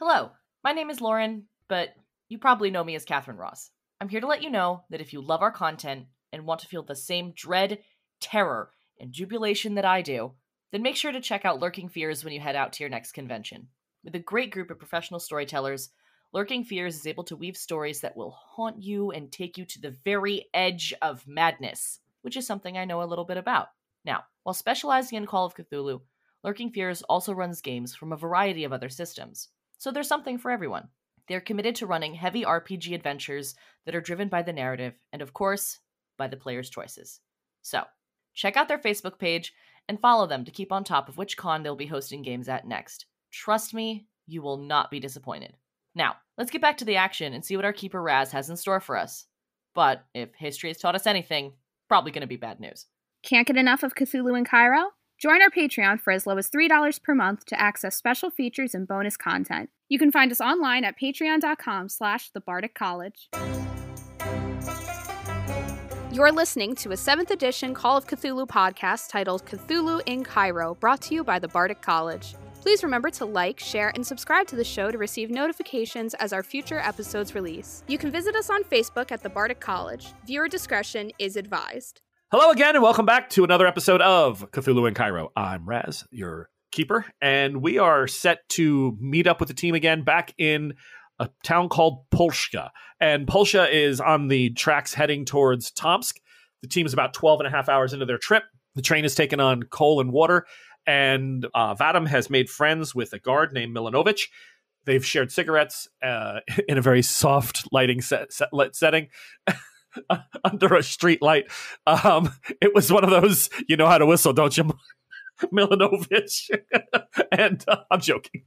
Hello, my name is Lauren, but you probably know me as Catherine Ross. I'm here to let you know that if you love our content and want to feel the same dread, terror, and jubilation that I do, then make sure to check out Lurking Fears when you head out to your next convention. With a great group of professional storytellers, Lurking Fears is able to weave stories that will haunt you and take you to the very edge of madness, which is something I know a little bit about. Now, while specializing in Call of Cthulhu, Lurking Fears also runs games from a variety of other systems. So there's something for everyone. They're committed to running heavy RPG adventures that are driven by the narrative and, of course, by the player's choices. So, check out their Facebook page and follow them to keep on top of which con they'll be hosting games at next. Trust me, you will not be disappointed. Now, let's get back to the action and see what our keeper Raz has in store for us. But if history has taught us anything, probably going to be bad news. Can't get enough of Cthulhu in Cairo? Join our Patreon for as low as $3 per month to access special features and bonus content. You can find us online at patreon.com slash the College. You're listening to a 7th edition Call of Cthulhu podcast titled Cthulhu in Cairo, brought to you by the Bardic College. Please remember to like, share, and subscribe to the show to receive notifications as our future episodes release. You can visit us on Facebook at the Bardic College. Viewer discretion is advised. Hello again, and welcome back to another episode of Cthulhu in Cairo. I'm Raz, your keeper, and we are set to meet up with the team again back in a town called Polshka. And Polshka is on the tracks heading towards Tomsk. The team is about 12 and a half hours into their trip. The train is taken on coal and water, and uh, Vadim has made friends with a guard named Milanovich. They've shared cigarettes uh, in a very soft lighting set, set, setting. under a street light. Um, it was one of those, you know how to whistle, don't you, Milanovich? and uh, I'm joking.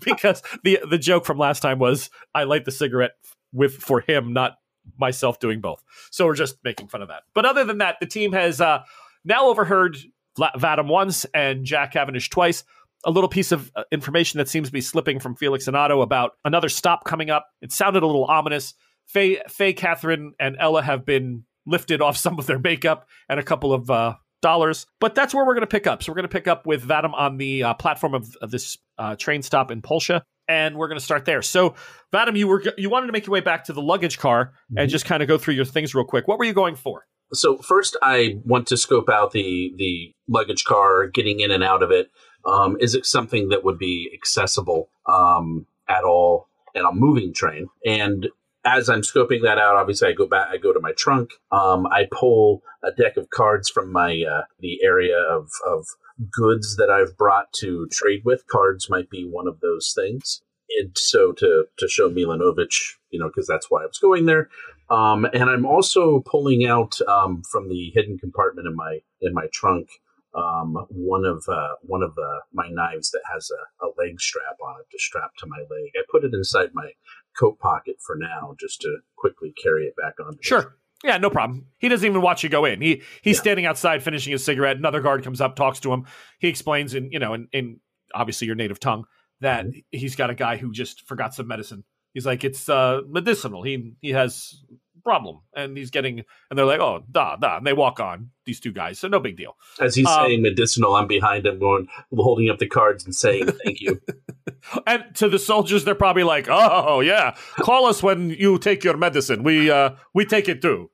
because the the joke from last time was I light the cigarette with for him, not myself doing both. So we're just making fun of that. But other than that, the team has uh, now overheard Vadim once and Jack Cavendish twice a little piece of uh, information that seems to be slipping from Felix and Otto about another stop coming up. It sounded a little ominous. Faye, Faye, Catherine, and Ella have been lifted off some of their makeup and a couple of uh, dollars. But that's where we're going to pick up. So we're going to pick up with Vadim on the uh, platform of, of this uh, train stop in Polsha, and we're going to start there. So Vadim, you were you wanted to make your way back to the luggage car mm-hmm. and just kind of go through your things real quick. What were you going for? So first, I want to scope out the the luggage car, getting in and out of it. Um, is it something that would be accessible um, at all in a moving train? And as I'm scoping that out, obviously I go back, I go to my trunk. Um, I pull a deck of cards from my uh, the area of of goods that I've brought to trade with. Cards might be one of those things. And so to to show Milanovich, you know, because that's why I was going there. Um, and I'm also pulling out um, from the hidden compartment in my in my trunk um, one of uh, one of uh, my knives that has a, a, leg strap on it to strap to my leg. I put it inside my coat pocket for now, just to quickly carry it back on. Sure. Yeah, no problem. He doesn't even watch you go in. He he's yeah. standing outside finishing his cigarette. Another guard comes up, talks to him. He explains in you know in, in obviously your native tongue that mm-hmm. he's got a guy who just forgot some medicine. He's like it's uh, medicinal. He he has problem. And he's getting, and they're like, oh, da, da. And they walk on, these two guys. So no big deal. As he's um, saying medicinal, I'm behind him going, holding up the cards and saying thank you. and to the soldiers, they're probably like, oh, yeah, call us when you take your medicine. We, uh, we take it too.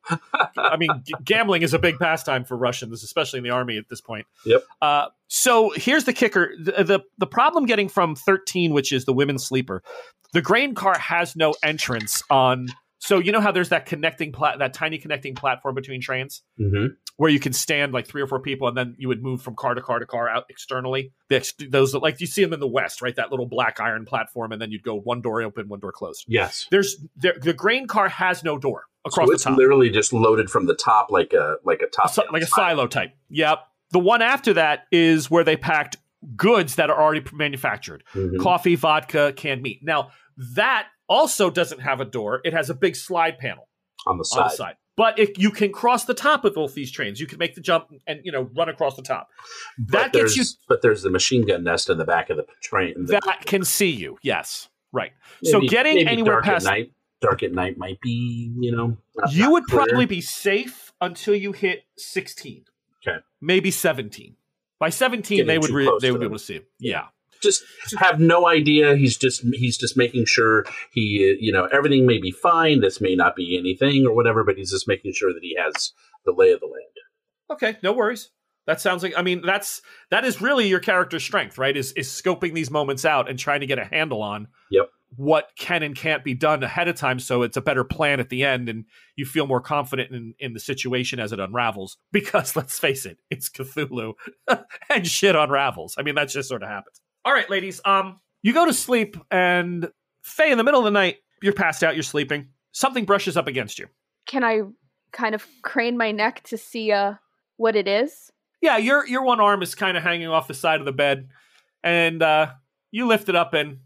I mean, g- gambling is a big pastime for Russians, especially in the army at this point. Yep. Uh, so here's the kicker: the, the, the problem getting from 13, which is the women's sleeper, the grain car has no entrance on so you know how there's that connecting plat that tiny connecting platform between trains mm-hmm. where you can stand like three or four people and then you would move from car to car to car out externally. The, those like you see them in the West, right? That little black iron platform, and then you'd go one door open, one door closed. Yes. There's there, the grain car has no door across so it's the top. Literally just loaded from the top like a like a top a, like a silo type. Yep. The one after that is where they packed goods that are already manufactured: mm-hmm. coffee, vodka, canned meat. Now that also doesn't have a door. It has a big slide panel on the side. On the side. But if you can cross the top of both these trains, you can make the jump and you know run across the top. But that gets you. But there's the machine gun nest in the back of the train that can see you. Yes, right. Maybe, so getting anywhere past night, dark at night might be you know. Not, you not would clear. probably be safe until you hit sixteen. Okay, maybe seventeen. By seventeen, Getting they would re- they would be able to see. You. Yeah. Just have no idea. He's just he's just making sure he you know everything may be fine. This may not be anything or whatever, but he's just making sure that he has the lay of the land. Okay, no worries. That sounds like I mean that's that is really your character's strength, right? Is is scoping these moments out and trying to get a handle on Yep. what can and can't be done ahead of time so it's a better plan at the end and you feel more confident in, in the situation as it unravels. Because let's face it, it's Cthulhu and shit unravels. I mean that just sort of happens. All right, ladies, um you go to sleep and Faye in the middle of the night, you're passed out, you're sleeping. Something brushes up against you. Can I kind of crane my neck to see uh what it is? yeah, your your one arm is kind of hanging off the side of the bed, and uh, you lift it up, and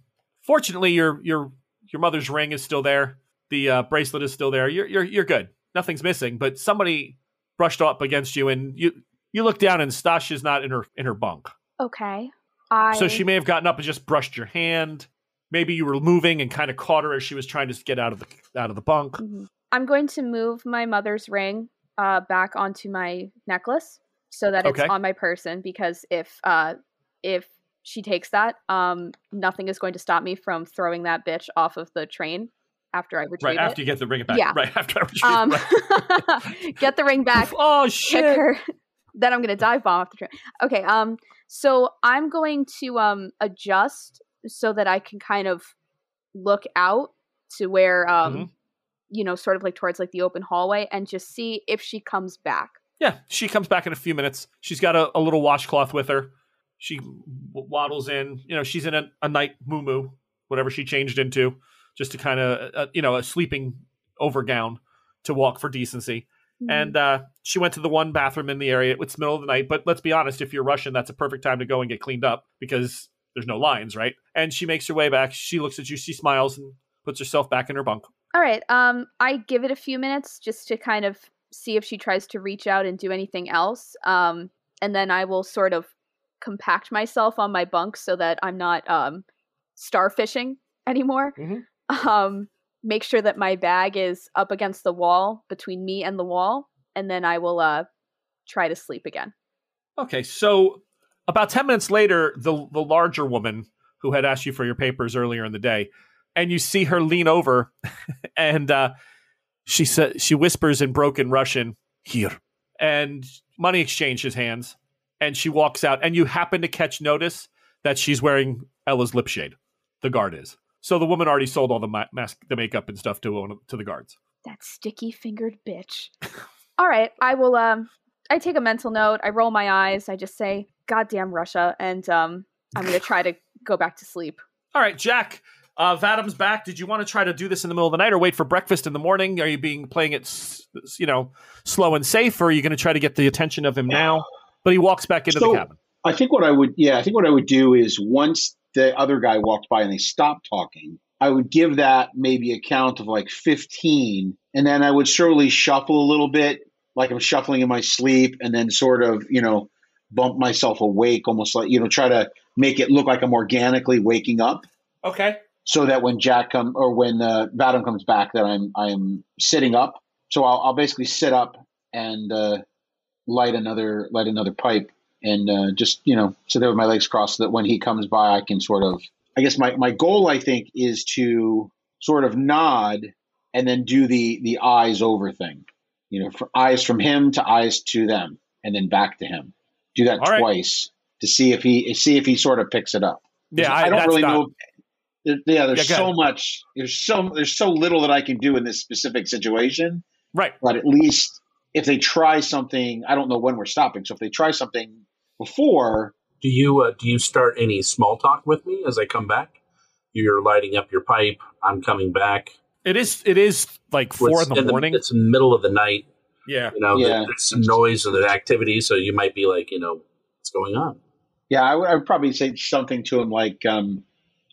fortunately, your your your mother's ring is still there. The uh, bracelet is still there. You're you're you're good. Nothing's missing. But somebody brushed up against you, and you you look down, and Stasha's not in her in her bunk. Okay. I So she may have gotten up and just brushed your hand. Maybe you were moving and kind of caught her as she was trying to get out of the out of the bunk. Mhm. I'm going to move my mother's ring uh back onto my necklace so that it's Okay. on my person because if uh if she takes that, um nothing is going to stop me from throwing that bitch off of the train after I retrieve Right after it. you get the ring back. Yeah. Right after I retrieve Um it. Right. get the ring back, oh shit! then I'm gonna dive bomb off the train. Okay, um, so I'm going to um adjust so that I can kind of look out to where um Mhm. you know sort of like towards like the open hallway and just see if she comes back. Yeah, she comes back in a few minutes. She's got a, a little washcloth with her. She w- waddles in. You know, she's in a, a night moo whatever she changed into, just to kind of, uh, you know, a sleeping overgown to walk for decency. Mm-hmm. And uh, she went to the one bathroom in the area. It's middle of the night, but let's be honest, if you're Russian, that's a perfect time to go and get cleaned up because there's no lines, right? And she makes her way back. She looks at you, she smiles, and puts herself back in her bunk. All right. Um, I give it a few minutes just to kind of see if she tries to reach out and do anything else. Um, and then I will sort of compact myself on my bunk so that I'm not um starfishing anymore. Mhm. Um, make sure that my bag is up against the wall between me and the wall, and then I will uh try to sleep again. Okay, so about 10 minutes later, the the larger woman who had asked you for your papers earlier in the day, and you see her lean over and uh, she said she whispers in broken Russian, "Here." And money exchanges hands and she walks out and you happen to catch notice that she's wearing Ella's lip shade. The guard is. So the woman already sold all the ma- mask the makeup and stuff to one of- to the guards. That sticky fingered bitch. All right, I will um I take a mental note, I roll my eyes, I just say, goddamn Russia, and um I'm gonna try to go back to sleep. All right, Jack. Uh, Vadam's back. Did you want to try to do this in the middle of the night, or wait for breakfast in the morning? Are you being playing it, s- s- you know, slow and safe, or are you going to try to get the attention of him now? But he walks back into So- the cabin. I think what I would, yeah, I think what I would do is once the other guy walked by and they stopped talking, I would give that maybe a count of like 15, and then I would slowly shuffle a little bit, like I'm shuffling in my sleep, and then sort of, you know, bump myself awake, almost like, you know, try to make it look like I'm organically waking up. Okay. so that when Jack come or when uh, Vadam comes back, that I'm I'm sitting up. So I'll, I'll basically sit up and uh, light another light another pipe and uh, just you know sit there with my legs crossed so that when he comes by, I can sort of. I guess my my goal I think is to sort of nod and then do the the eyes over thing. You know, for eyes from him to eyes to them, and then back to him. Do that All right. twice to see if he see if he sort of picks it up. Yeah, I, I, don't really not- know. Yeah, there's Yeah, so much. There's so there's so little that I can do in this specific situation. Right. But at least if they try something, I don't know when we're stopping. So if they try something before, Do you uh, do you start any small talk with me as I come back? You're lighting up your pipe. I'm coming back. It is. It is like four It's in the morning. it's the middle of the night. yeah. You know, Yeah. there's some noise and there's activity, so you might be like, you know, what's going on? yeah, I would, I would probably say something to him like, um,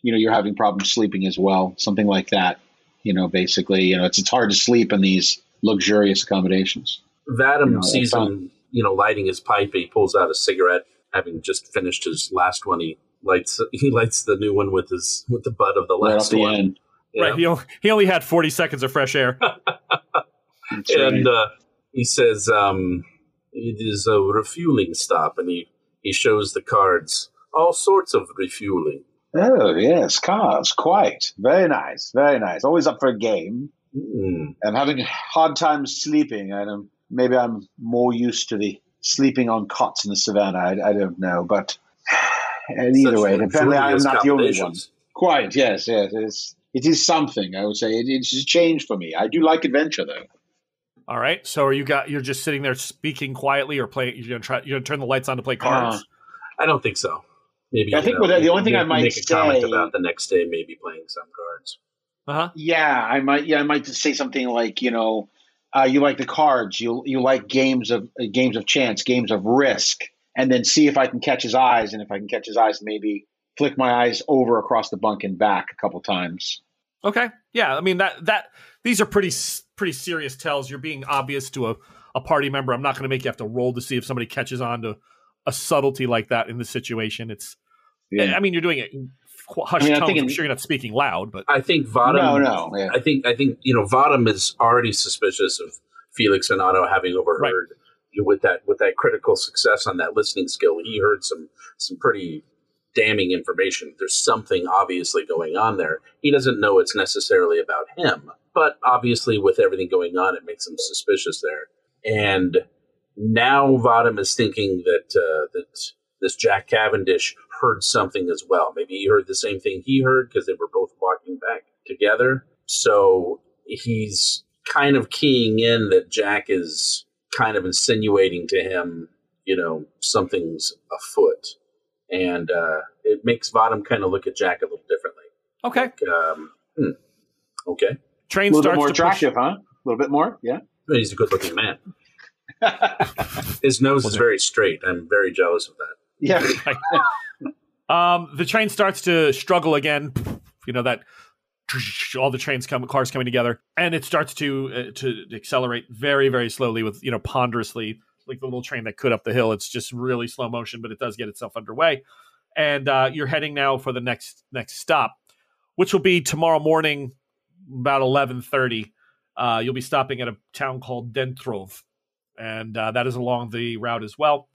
you know, you're having problems sleeping as well, something like that. You know, basically, you know, it's it's hard to sleep in these luxurious accommodations. Vadim You know, sees that's him, you know, lighting his pipe. He pulls out a cigarette, having just finished his last one. He lights he lights the new one with his with the butt of the last Right off last the one. end. you Right. He only, he only had forty seconds of fresh air. And right. uh, he says, um, "It is a refueling stop," and he he shows the cards all sorts of refueling. Oh yes, cars. Quite very nice, very nice. Always up for a game. Mm. I'm having a hard time sleeping. I don't. Maybe I'm more used to the sleeping on cots in the savannah. I, I don't know, but and either Such way, apparently I'm not the only one. accommodations. Quite yes, yes. It's it is something. I would say it, it's a change for me. I do like adventure though. All right. So are you got you're just sitting there speaking quietly or playing you're gonna try you're gonna turn the lights on to play cards? Uh, I don't think so. Maybe I think know, what- the only thing make- I might make a comment about the next day, maybe playing some cards. uh-huh. Yeah, I might. Yeah, I might say something like, you know, uh, you like the cards. You you like games of uh, games of chance, games of risk, and then see if I can catch his eyes. And if I can catch his eyes, maybe flick my eyes over across the bunk and back a couple times. Okay. Yeah, I mean that that these are pretty pretty serious tells. You're being obvious to a, a party member. I'm not going to make you have to roll to see if somebody catches on to a subtlety like that in the situation. It's I mean, you're doing it hushed I mean, I tones. think I'm sure you're not speaking loud, but I think Vadam. no, no. Yeah. I think I think you know Vadam is already suspicious of Felix and Otto having overheard you know, with that with that critical success on that listening skill. He heard some some pretty damning information. There's something obviously going on there. He doesn't know it's necessarily about him, but obviously with everything going on, it makes him suspicious there. And now Vadam is thinking that uh, that this Jack Cavendish heard something as well. Maybe he heard the same thing he heard because they were both walking back together. So he's kind of keying in that Jack is kind of insinuating to him, you know, something's afoot. And uh, it makes Vadam kind of look at Jack a little differently. okay. Like, um, hmm, okay. a Train little bit starts more to push- attractive, huh? A little bit more, yeah. Well, He's a good looking man. His nose is very straight. I'm very jealous of that. yeah. Um, the train starts to struggle again. You know that all the trains come, cars coming together, and it starts to uh, to accelerate very, very slowly with you know ponderously, like the little train that could up the hill. It's just really slow motion, but it does get itself underway. And uh, you're heading now for the next next stop, which will be tomorrow morning, about eleven thirty. Uh, you'll be stopping at a town called Dentrov, and uh, that is along the route as well.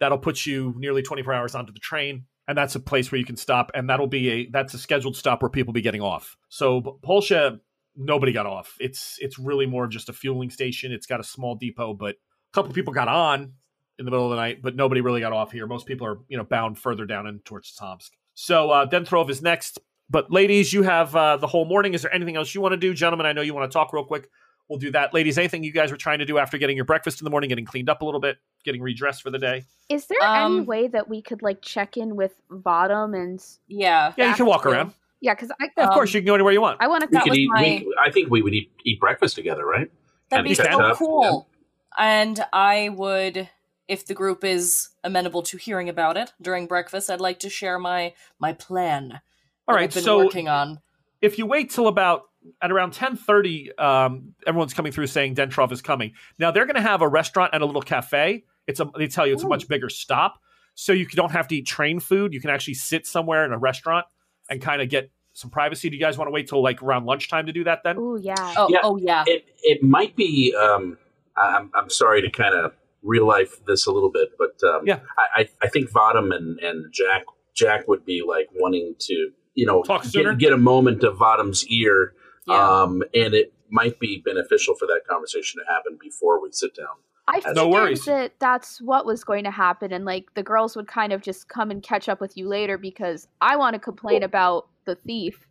That'll put you nearly 24 hours onto the train, and that's a place where you can stop. And that'll be a that's a scheduled stop where people be getting off. So Polsha, nobody got off. It's it's really more of just a fueling station. It's got a small depot, but a couple people got on in the middle of the night, but nobody really got off here. Most people are you know bound further down in towards Tomsk. So uh, Dentrov is next. But ladies, you have uh, the whole morning. Is there anything else you want to do, gentlemen? I know you want to talk real quick. We'll do that, ladies. Anything you guys were trying to do after getting your breakfast in the morning, getting cleaned up a little bit, getting redressed for the day? Is there any Um, way that we could like check in with Vodum and Yeah. Yeah, you can walk That's around. yeah? Because I Yeah, of Um, course, you can go anywhere you want. I want to. We That could eat. my- We, I think we would eat, eat breakfast together, right? That'd be And so catch up, cool. And I would, if the group is amenable to hearing about it during breakfast, I'd like to share my my plan. All right, I've been so working on. If you wait till about at around 10:30 um, everyone's coming through saying Dentrov is coming. Now they're going to have a restaurant and a little cafe. It's a they tell you it's a much bigger stop. So you don't have to eat train food. You can actually sit somewhere in a restaurant and kind of get some privacy. Do you guys want to wait till like around lunchtime to do that then? Ooh, yeah. Oh, Yeah. oh yeah. It it might be. Um, I- I'm I'm sorry to kind of real life this a little bit, but um, Yeah. I, I I think Vadam and and Jack Jack would be like wanting to you know Talk sooner? get, get a moment of Vadam's ear, yeah. um, and it might be beneficial for that conversation to happen before we sit down. I No figured worries. that that's what was going to happen, and like the girls would kind of just come and catch up with you later because I want to complain about the thief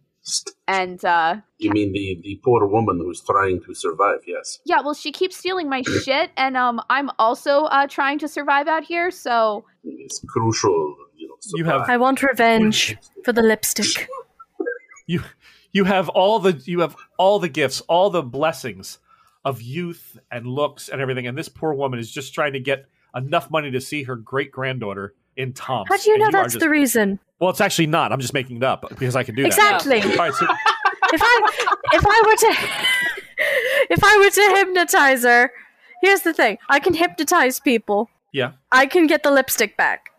and uh You mean the the poor woman who's trying to survive? Yes. yeah well she keeps stealing my shit and um i'm also uh trying to survive out here so It's crucial. You, have- I want revenge for the lipstick. You you have all the you have all the gifts, all the blessings of youth and looks and everything and this poor woman is just trying to get enough money to see her great granddaughter in Tomsk. How do you know are that's just- the reason? Well, it's actually not. I'm just making it up because I can do that. Exactly. All right, so if I if I were to if I were to hypnotize her, here's the thing: I can hypnotize people. Yeah. I can get the lipstick back.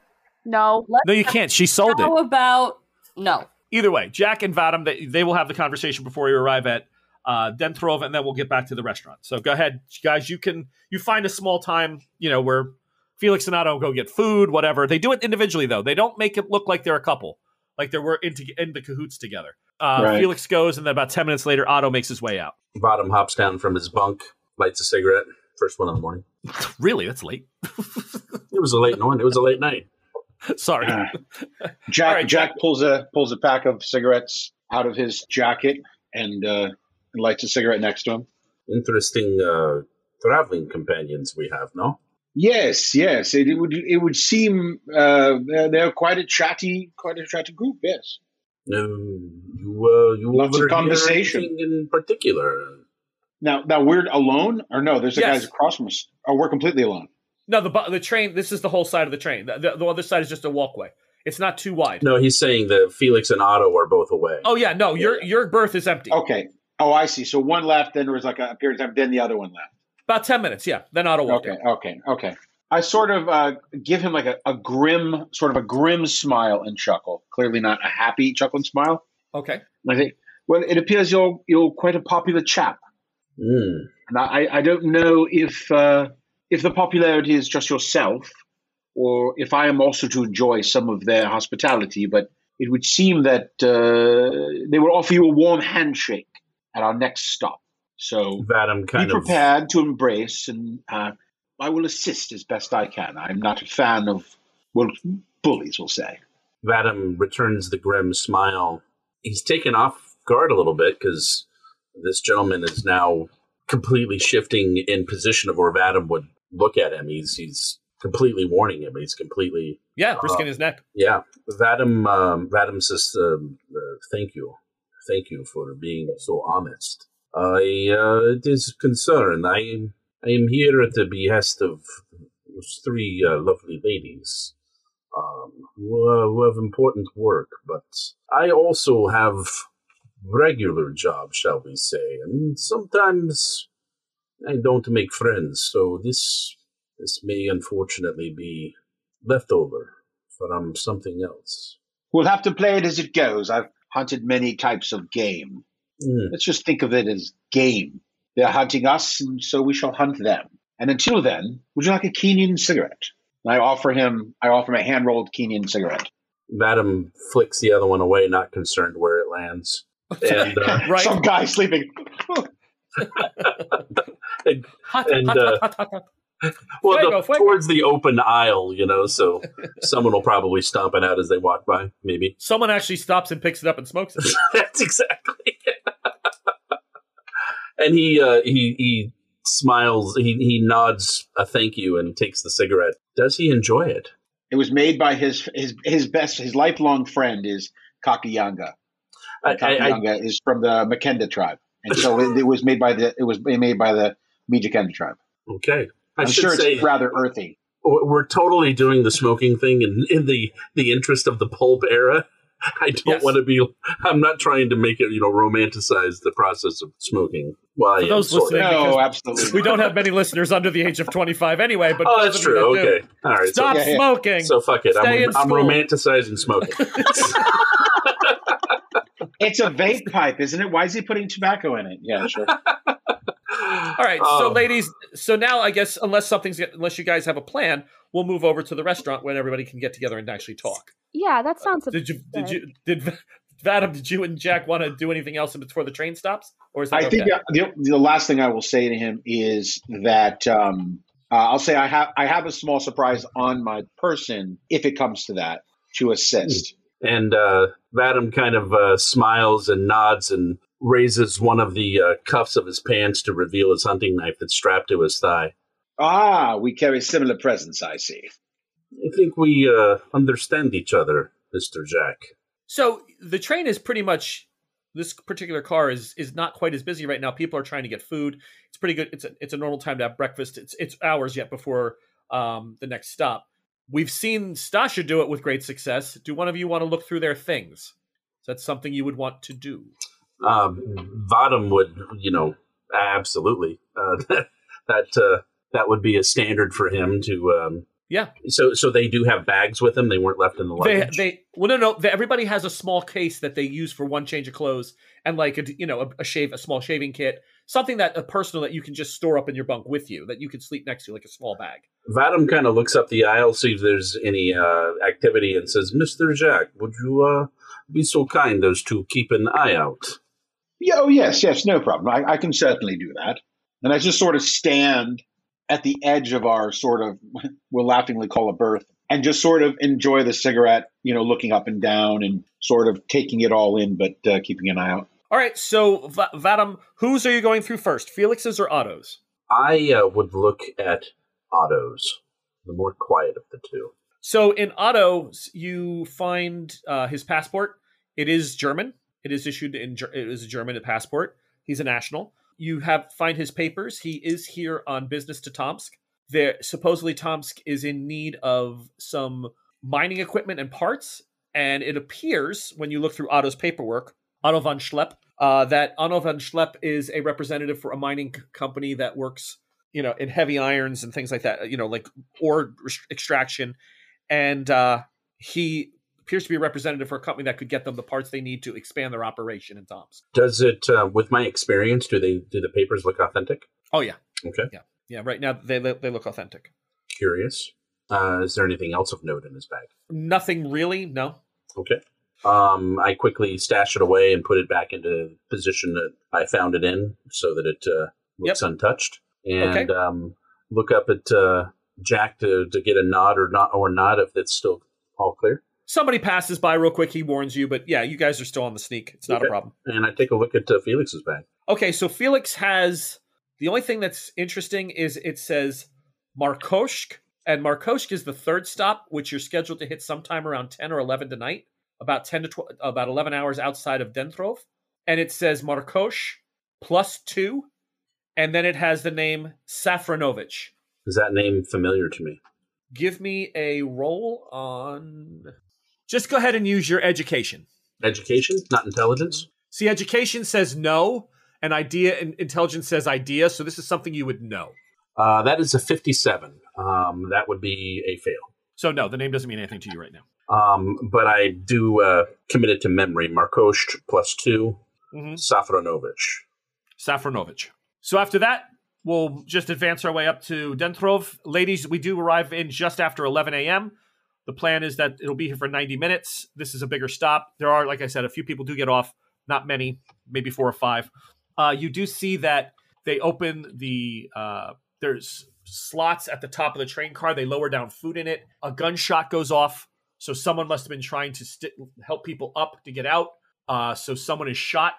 No no, you can't. She sold it. How about no? Either way, Jack and Vadim, they, they will have the conversation before you arrive at uh, Dentrov, and then we'll get back to the restaurant. So go ahead, guys. You can you find a small time, you know, where Felix and Otto go get food, whatever. They do it individually though. They don't make it look like they're a couple, like they were into in the cahoots together. Uh, Right. Felix goes, and then about ten minutes later, Otto makes his way out. Bottom hops down from his bunk, lights a cigarette. First one in the morning. really, that's late. It was a late one. It was a late night. Sorry. Uh, Jack All right, Jack pulls a pulls a pack of cigarettes out of his jacket and uh, lights a cigarette next to him. Interesting uh, traveling companions we have, no? Yes, yes. It, it would it would seem uh, they're, they're quite a chatty quite a chatty group. Yes. Um, you, uh, you Lots of conversation. in particular? Now now we're alone or no? There's the Yes. guys across from us. Oh, we're completely alone. No, the the train. This is the whole side of the train. The, the, the other side is just a walkway. It's not too wide. No, he's saying that Felix and Otto are both away. Oh yeah, no. Your your berth is empty. Okay. Oh, I see. So one left, then there was like a period of time, then the other one left. About ten minutes. Yeah. Then Otto walked Okay, in. okay, okay. Okay. I sort of uh, give him like a, a grim, sort of a grim smile and chuckle. Clearly not a happy chuckle and smile. Okay. And I think, well, it appears you're you're quite a popular chap, Mm. and I, I don't know if uh, if the popularity is just yourself, or if I am also to enjoy some of their hospitality. But it would seem that uh, they will offer you a warm handshake at our next stop. So Vadim be kind of prepared to embrace, and uh, I will assist as best I can. I'm not a fan of well, bullies, we'll say. Vadim returns the grim smile. He's taken off guard a little bit because this gentleman is now completely shifting in position of where Vadim would look at him. He's he's completely warning him. He's completely Yeah, risking his neck. yeah. Vadim um, Vadim says, um, uh, "Thank you, thank you for being so honest. I uh, it is concern. I am I am here at the behest of those three uh, lovely ladies." um, who, uh, who have important work, but I also have regular jobs, shall we say, and sometimes I don't make friends. So this this may unfortunately be leftover from something else. We'll have to play it as it goes. I've hunted many types of game. Hmm. Let's just think of it as game. They're hunting us, and so we shall hunt them. And until then, would you like a Kenyan cigarette? And I offer him, I offer him a hand rolled Kenyan cigarette. Madam flicks the other one away, not concerned where it lands. And, uh, Right. Some guy sleeping. and Hot, And, hot, uh, hot, hot, hot, hot. well, Fuego, the, fuego. towards the open aisle, you know, so someone will probably stomp it out as they walk by, maybe. Someone actually stops and picks it up and smokes it. That's exactly. and he uh, he he smiles. He he nods a thank you and takes the cigarette. Does he enjoy it? It was made by his his his best his lifelong friend is Kakayanga. I, I, I, Kakayanga is from the Makenda tribe, and so it, it was made by the it was made by the Mijikenda tribe. okay. I I'm sure say it's rather earthy. we're totally doing the smoking thing in, in the the interest of the pulp era. I don't Yes. want to be. I'm not trying to make it, you know, romanticize the process of smoking. Well, For am those sort of. listening- No, absolutely. we don't have many listeners under the age of 25 anyway, but Oh, that's true. that do, Okay, all right. Stop Yeah, yeah. smoking. So, so fuck it. Stay I'm, in I'm romanticizing smoking. It's a vape pipe, isn't it? Why is he putting tobacco in it? Yeah, sure. All right, so Oh. ladies, so now I guess unless something's unless you guys have a plan, we'll move over to the restaurant when everybody can get together and actually talk. Yeah, that sounds. A- Did you did you did Vadim, did you and Jack want to do anything else before the train stops? Or is that I okay? think the, the last thing I will say to him is that um, uh, I'll say I have I have a small surprise on my person if it comes to that to assist. And uh, Vadim kind of uh, smiles and nods and raises one of the uh, cuffs of his pants to reveal his hunting knife that's strapped to his thigh. Ah, we carry similar presents. I see. I think we uh, understand each other, Mister Jack. So the train is pretty much this particular car is is not quite as busy right now. People are trying to get food. It's pretty good. It's a, it's a normal time to have breakfast. It's it's hours yet before um, the next stop. We've seen Stasha do it with great success. Do one of you want to look through their things? Is that something you would want to do? Um, Vadim would, you know, absolutely. Uh, that that uh, that would be a standard for him to um, Yeah. So so they do have bags with them. They weren't left in the They, luggage. they, well, no, no. They, everybody has a small case that they use for one change of clothes and like a, you know, a, a shave, a small shaving kit, something that a personal that you can just store up in your bunk with you that you can sleep next to, like a small bag. Vadam kind of looks up the aisle, see if there's any uh, activity, and says, "Mister Jack, would you uh, be so kind as to keep an eye out?" Yeah, oh, yes, yes, no problem. I, I can certainly do that. And I just sort of stand at the edge of our sort of, we'll laughingly call a berth, and just sort of enjoy the cigarette, you know, looking up and down and sort of taking it all in, but uh, keeping an eye out. All right. So, Va- Vadam, whose are you going through first? Felix's or Otto's? I uh, would look at Otto's, the more quiet of the two. So in Otto, you find uh, his passport. It is German. It is issued in. Ger- It is a German passport. He's a national. You have find his papers. He is here on business to Tomsk. There supposedly Tomsk is in need of some mining equipment and parts, and it appears when you look through Otto's paperwork, Otto von Schlepp, uh, that Otto von Schlepp is a representative for a mining c- company that works, you know, in heavy irons and things like that. You know, like ore res- extraction and uh, he appears to be a representative for a company that could get them the parts they need to expand their operation in Tomsk. Does it, uh, with my experience, do they do the papers look authentic? Oh yeah, Okay, yeah. Right now they they look authentic. curious. Uh, is there anything else of note in his bag? Nothing really. No. Okay. Um, I quickly stash it away and put it back into the position that I found it in, so that it uh, looks untouched. And Okay. um, look up at uh, Jack to, to get a nod or not or not if it's still all clear. Somebody passes by real quick. He warns you, but yeah, you guys are still on the sneak. It's not Okay. a problem. And I take a look at uh, Felix's bag. Okay, so Felix has the only thing that's interesting is it says Markoshk, and Markoshk is the third stop, which you're scheduled to hit sometime around ten or eleven tonight, about ten to tw- about eleven hours outside of Dentrov, and it says Markosh plus two, and then it has the name Safranovich. Is that name familiar to me? Give me a roll on. Just go ahead and use your education. Education, not intelligence. See, education says no, and idea and intelligence says idea. So this is something you would know. Uh, that is a fifty-seven. Um, that would be a fail. So no, the name doesn't mean anything to you right now. Um, but I do uh, commit it to memory. Markosh plus two, Mm-hmm. Safranovich. Safranovich. So after that, we'll just advance our way up to Dentrov. Ladies, we do arrive in just after 11 a.m. The plan is that it'll be here for 90 minutes. This is a bigger stop. There are, like I said, a few people do get off, not many, maybe four or five. Uh, you do see that they open the, uh, there's slots at the top of the train car. They lower down food in it. A gunshot goes off. So someone must have been trying to st- help people up to get out. Uh, so someone is shot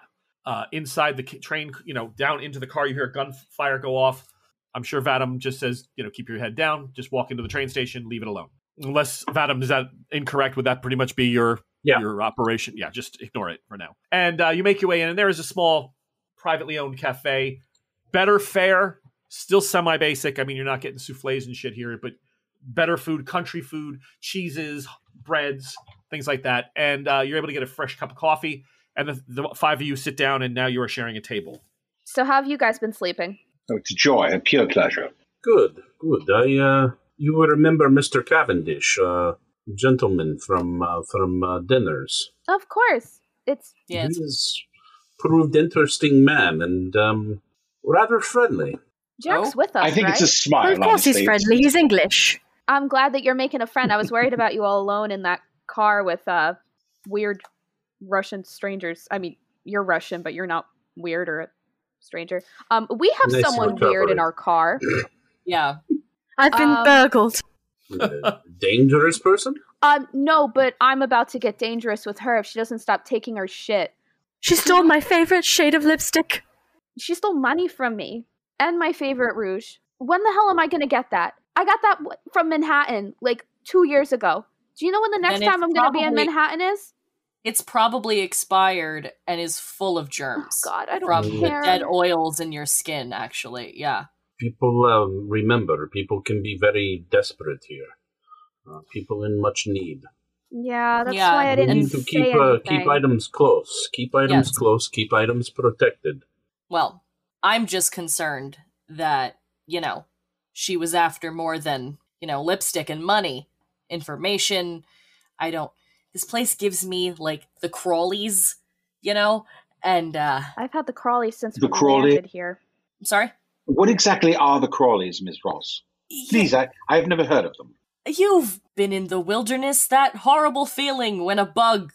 uh, inside the train, you know, down into the car. You hear a gunfire go off. I'm sure Vadam just says, you know, keep your head down. Just walk into the train station, leave it alone. Unless Vadam is that incorrect, would that pretty much be your Yeah. your operation? Yeah, just ignore it for now. And uh, you make your way in, and there is a small, privately owned cafe. Better fare, still semi basic. I mean, you're not getting souffles and shit here, but better food, country food, cheeses, breads, things like that. And uh, you're able to get a fresh cup of coffee. And the, the five of you sit down, and now you are sharing a table. So how have you guys been sleeping? Oh, it's a joy, a pure pleasure. Good, good. I, uh, you will remember Mr. Cavendish, uh, gentleman from uh, from uh, dinners. Of course. It's Yeah, it's- He's proved interesting man and um, rather friendly. Jack's Oh, with us, I think right? it's a smile. of course on he's friendly. He's English. I'm glad that you're making a friend. I was worried about you all alone in that car with uh weird Russian strangers. I mean, you're Russian, but you're not weird or a stranger. Um, we have Nice someone weird in our car. yeah. I've been Um, burgled. Dangerous person? Um, no, but I'm about to get dangerous with her if she doesn't stop taking her shit. She stole my favorite shade of lipstick. She stole money from me and my favorite rouge. When the hell am I gonna get that? I got that from Manhattan like two years ago. Do you know when the next time I'm gonna be in Manhattan is? It's probably expired and is full of Oh germs God, I don't from care. the dead oils in your skin. Actually, yeah. People um, remember, people can be very desperate here. Uh, people in much need. Yeah, that's Yeah, why I didn't need to say keep uh, keep items close. Keep items Yes. close. Keep items protected. Well, I'm just concerned that you know she was after more than you know, lipstick and money, information. I don't. This place gives me like the crawlies, you know, and uh I've had the crawly since The we Crawley? landed here. I'm sorry. What exactly are the crawlies, Miss Ross? Please, I, I've never heard of them. You've been in the wilderness. That horrible feeling when a bug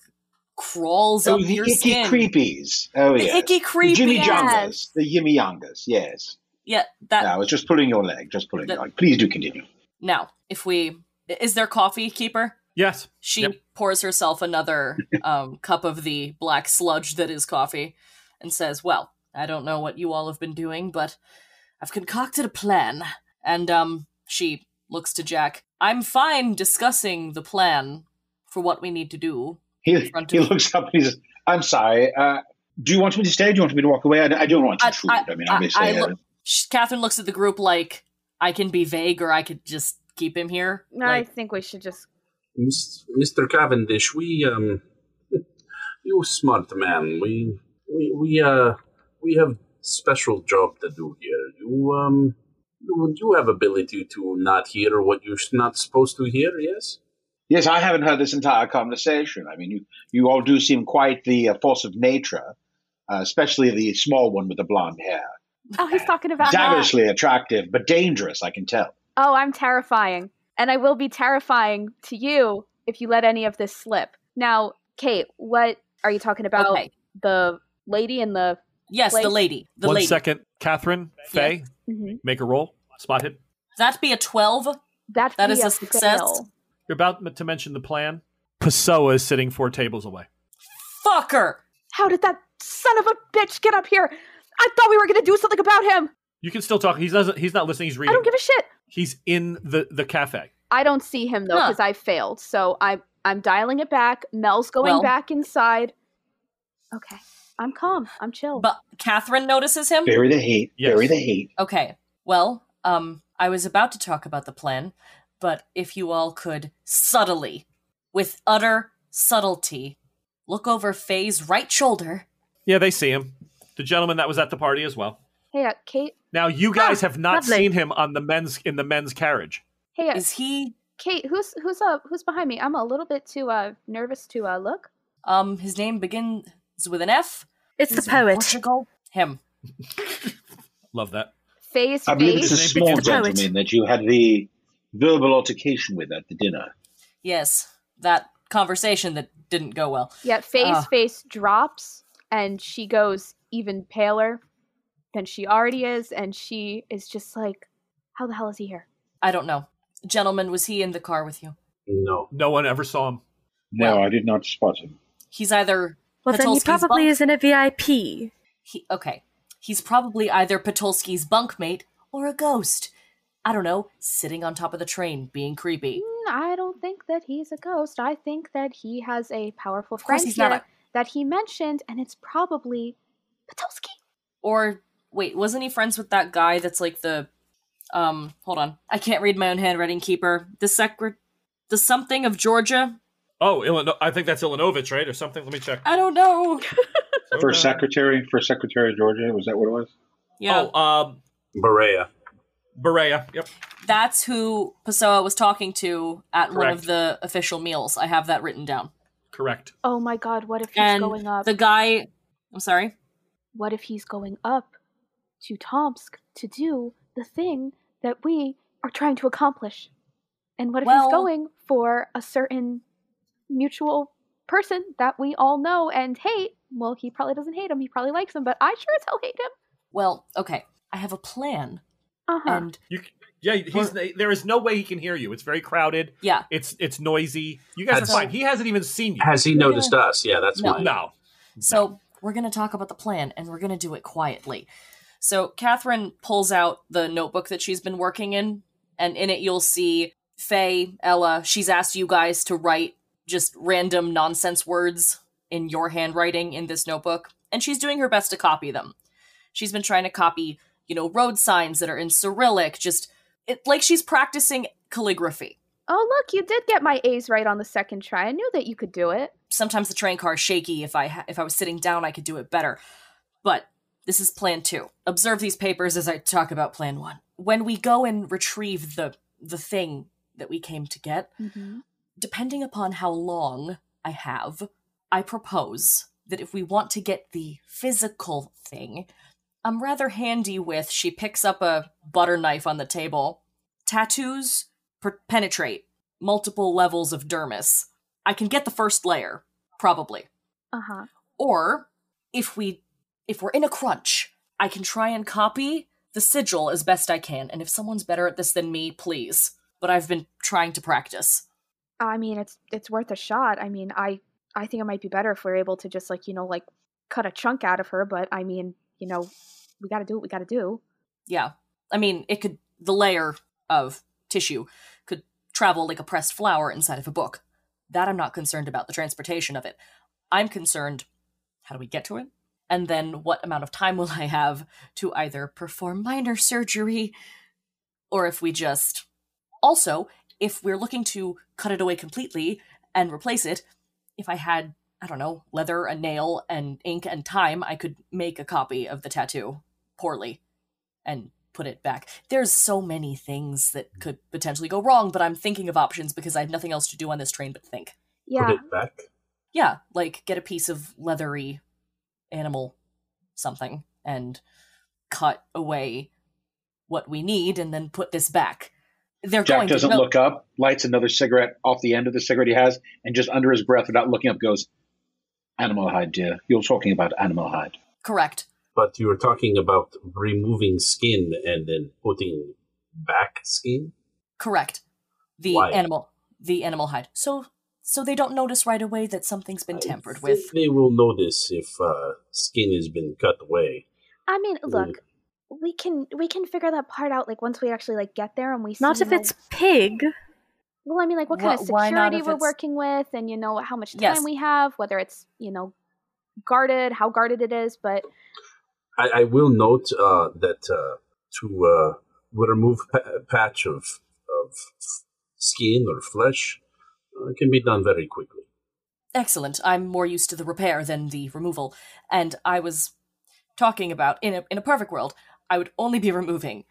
crawls Oh, up the your icky skin. creepies. Oh, The yes. icky creepy Jimmy ass. Youngers. The Yimmy Youngers, yes. Yeah, that No, I was just pulling your leg, just pulling That- your leg. Please do continue. now. If we is there coffee, keeper? Yes. She Yep. pours herself another um, cup of the black sludge that is coffee, and says, "Well, I don't know what you all have been doing, but I've concocted a plan." And um, she looks to Jack. I'm fine discussing the plan for what we need to do. He, front he looks up and he says, I'm sorry. Uh, do you want me to stay? Do you want me to walk away? I, I don't want to I- intrude. I- I, mean, I- obviously. I uh, look- Sh- Catherine looks at the group like I can be vague, or I could just keep him here. I Like, think we should just. Mr. Cavendish, we um, you smart man. We we we uh we have special job to do here. You um, you you have ability to not hear what you're not supposed to hear. Yes. yes, I haven't heard this entire conversation. I mean, you, you all do seem quite the uh, force of nature, uh, especially the small one with the blonde hair. Oh, he's talking about that. Attractive, but dangerous, I can tell. Oh, I'm terrifying. And I will be terrifying to you if you let any of this slip. Now, Kate, what are you talking about? okay. The lady in the. Yes, the lady. The One lady. second, Catherine, Faye, Mhm. make a roll. Spot hit. That be a twelve. That'd That be is a success. fail. You're about to mention the plan. Pessoa is sitting four tables away. Fucker. How did that son of a bitch get up here? I thought we were going to do something about him. You can still talk. He's not. He's not listening. He's reading. I don't give a shit. he's in the the cafe. I don't see him though Huh. because I failed. So I'm I'm dialing it back. Mel's going Well- back inside. Okay. I'm calm. I'm chill. But Catherine notices him. Bury the hate. Yes. Bury the hate. Okay. Well, um, I was about to talk about the plan, but if you all could subtly, with utter subtlety, look over Faye's right shoulder. Yeah, they see him. The gentleman that was at the party as well. hey, uh, Kate. Now you guys have not lovely. seen him on the men's in the men's carriage. Hey, uh, Is he? Kate. Who's who's uh who's behind me? I'm a little bit too uh nervous to uh look. Um, his name begins with an F. It's the He's in poet. Portugal. Him. Love that. Face I believe it's a small name is the poet. gentleman that you had the verbal altercation with at the dinner. Yes, that conversation that didn't go well. Yeah, face Ah. face drops and she goes even paler than she already is, and she is just like, "How the hell is he here?" I don't know. Gentlemen, was he in the car with you? No. No one ever saw him. No, Well- I did not spot him. He's either Well, then he probably bunk- is in a VIP. He, okay. He's probably either Patulski's bunkmate or a ghost. I don't know, sitting on top of the train, being creepy. Mm, I don't think that he's a ghost. I think that he has a powerful friend here a- that he mentioned, and it's probably Patulski. Or wait, wasn't he friends with that guy that's like the um hold on. I can't read my own handwriting keeper. The secret the something of Georgia? Oh, Illinois. I think that's Ilanovich, right, or something. Let me check. I don't know. First secretary, first secretary of Georgia, was that what it was? Yeah. Oh, um, Beria. Beria. Yep. That's who Pessoa was talking to at one of the official meals. I have that written down. Correct. Oh my God! What if he's And going up? the guy I'm sorry. What if he's going up to Tomsk to do the thing that we are trying to accomplish? And what if Well- he's going for a certain mutual person that we all know and hate? Well, he probably doesn't hate him. He probably likes him, but I sure as hell hate him. Well, okay. I have a plan. Uh huh. And You. Yeah, he's, there is no way he can hear you. It's very crowded. yeah, It's it's noisy. You guys Has- are fine. He hasn't even seen you. Has he noticed us? Yeah, that's No. fine. no. So we're going to talk about the plan and we're going to do it quietly. So Catherine pulls out the notebook that she's been working in, and in it you'll see Faye, Ella, she's asked you guys to write just random nonsense words in your handwriting in this notebook, and she's doing her best to copy them. She's been trying to copy, you know, road signs that are in Cyrillic, just it, like she's practicing calligraphy. Oh, look, you did get my A's right on the second try. I knew that you could do it. sometimes the train car is shaky. If I ha- if I was sitting down, I could do it better. But this is plan two. Observe these papers as I talk about plan one. When we go and retrieve the the thing that we came to get. Mm-hmm. Depending upon how long I have, I propose that if we want to get the physical thing, I'm rather handy with. She picks up a butter knife on the table. Tattoos per- penetrate multiple levels of dermis. I can get the first layer, probably. Uh huh. Or if we if we're in a crunch, I can try and copy the sigil as best I can. And if someone's better at this than me, please. But I've been trying to practice. I mean, it's it's worth a shot. I mean, I I think it might be better if we're able to just like you know like cut a chunk out of her. But I mean, you know, we got to do what we got to do. Yeah. I mean, it could the layer of tissue travel like a pressed flower inside of a book. That I'm not concerned about the transportation of it. I'm concerned how do we get to it? And then what amount of time will I have to either perform minor surgery or if we just also if we're looking to cut it away completely and replace it, if I had I don't know, leather, a nail, and ink and time, I could make a copy of the tattoo poorly and put it back. There's so many things that mm. could potentially go wrong, but I'm thinking of options because I have nothing else to do on this train but think. Yeah. Put it back. Yeah, like get a piece of leathery animal something and cut away what we need and then put this back. They're Jack going doesn't to know- look up, lights another cigarette off the end of the cigarette he has, and just under his breath, without looking up, goes, "Animal hide, dear. You're talking about animal hide." Correct. But you were talking about removing skin and then putting back skin. Correct. The Why? animal the animal hide. So so they don't notice right away that something's been tampered I with. they will notice if uh, skin has been cut away. I mean, Mm. look, we can we can figure that part out like once we actually like get there and we. Not you if know- it's pig. Well, I mean, like what kind of Wh- why not security we're it's- working with, and you know how much time Yes. we have, whether it's you know guarded, how guarded it is. But I, I will note uh, that uh, to uh, remove pa- patch of of skin or flesh uh, can be done very quickly. Excellent. I'm more used to the repair than the removal. And I was talking about in a in a perfect world, I would only be removing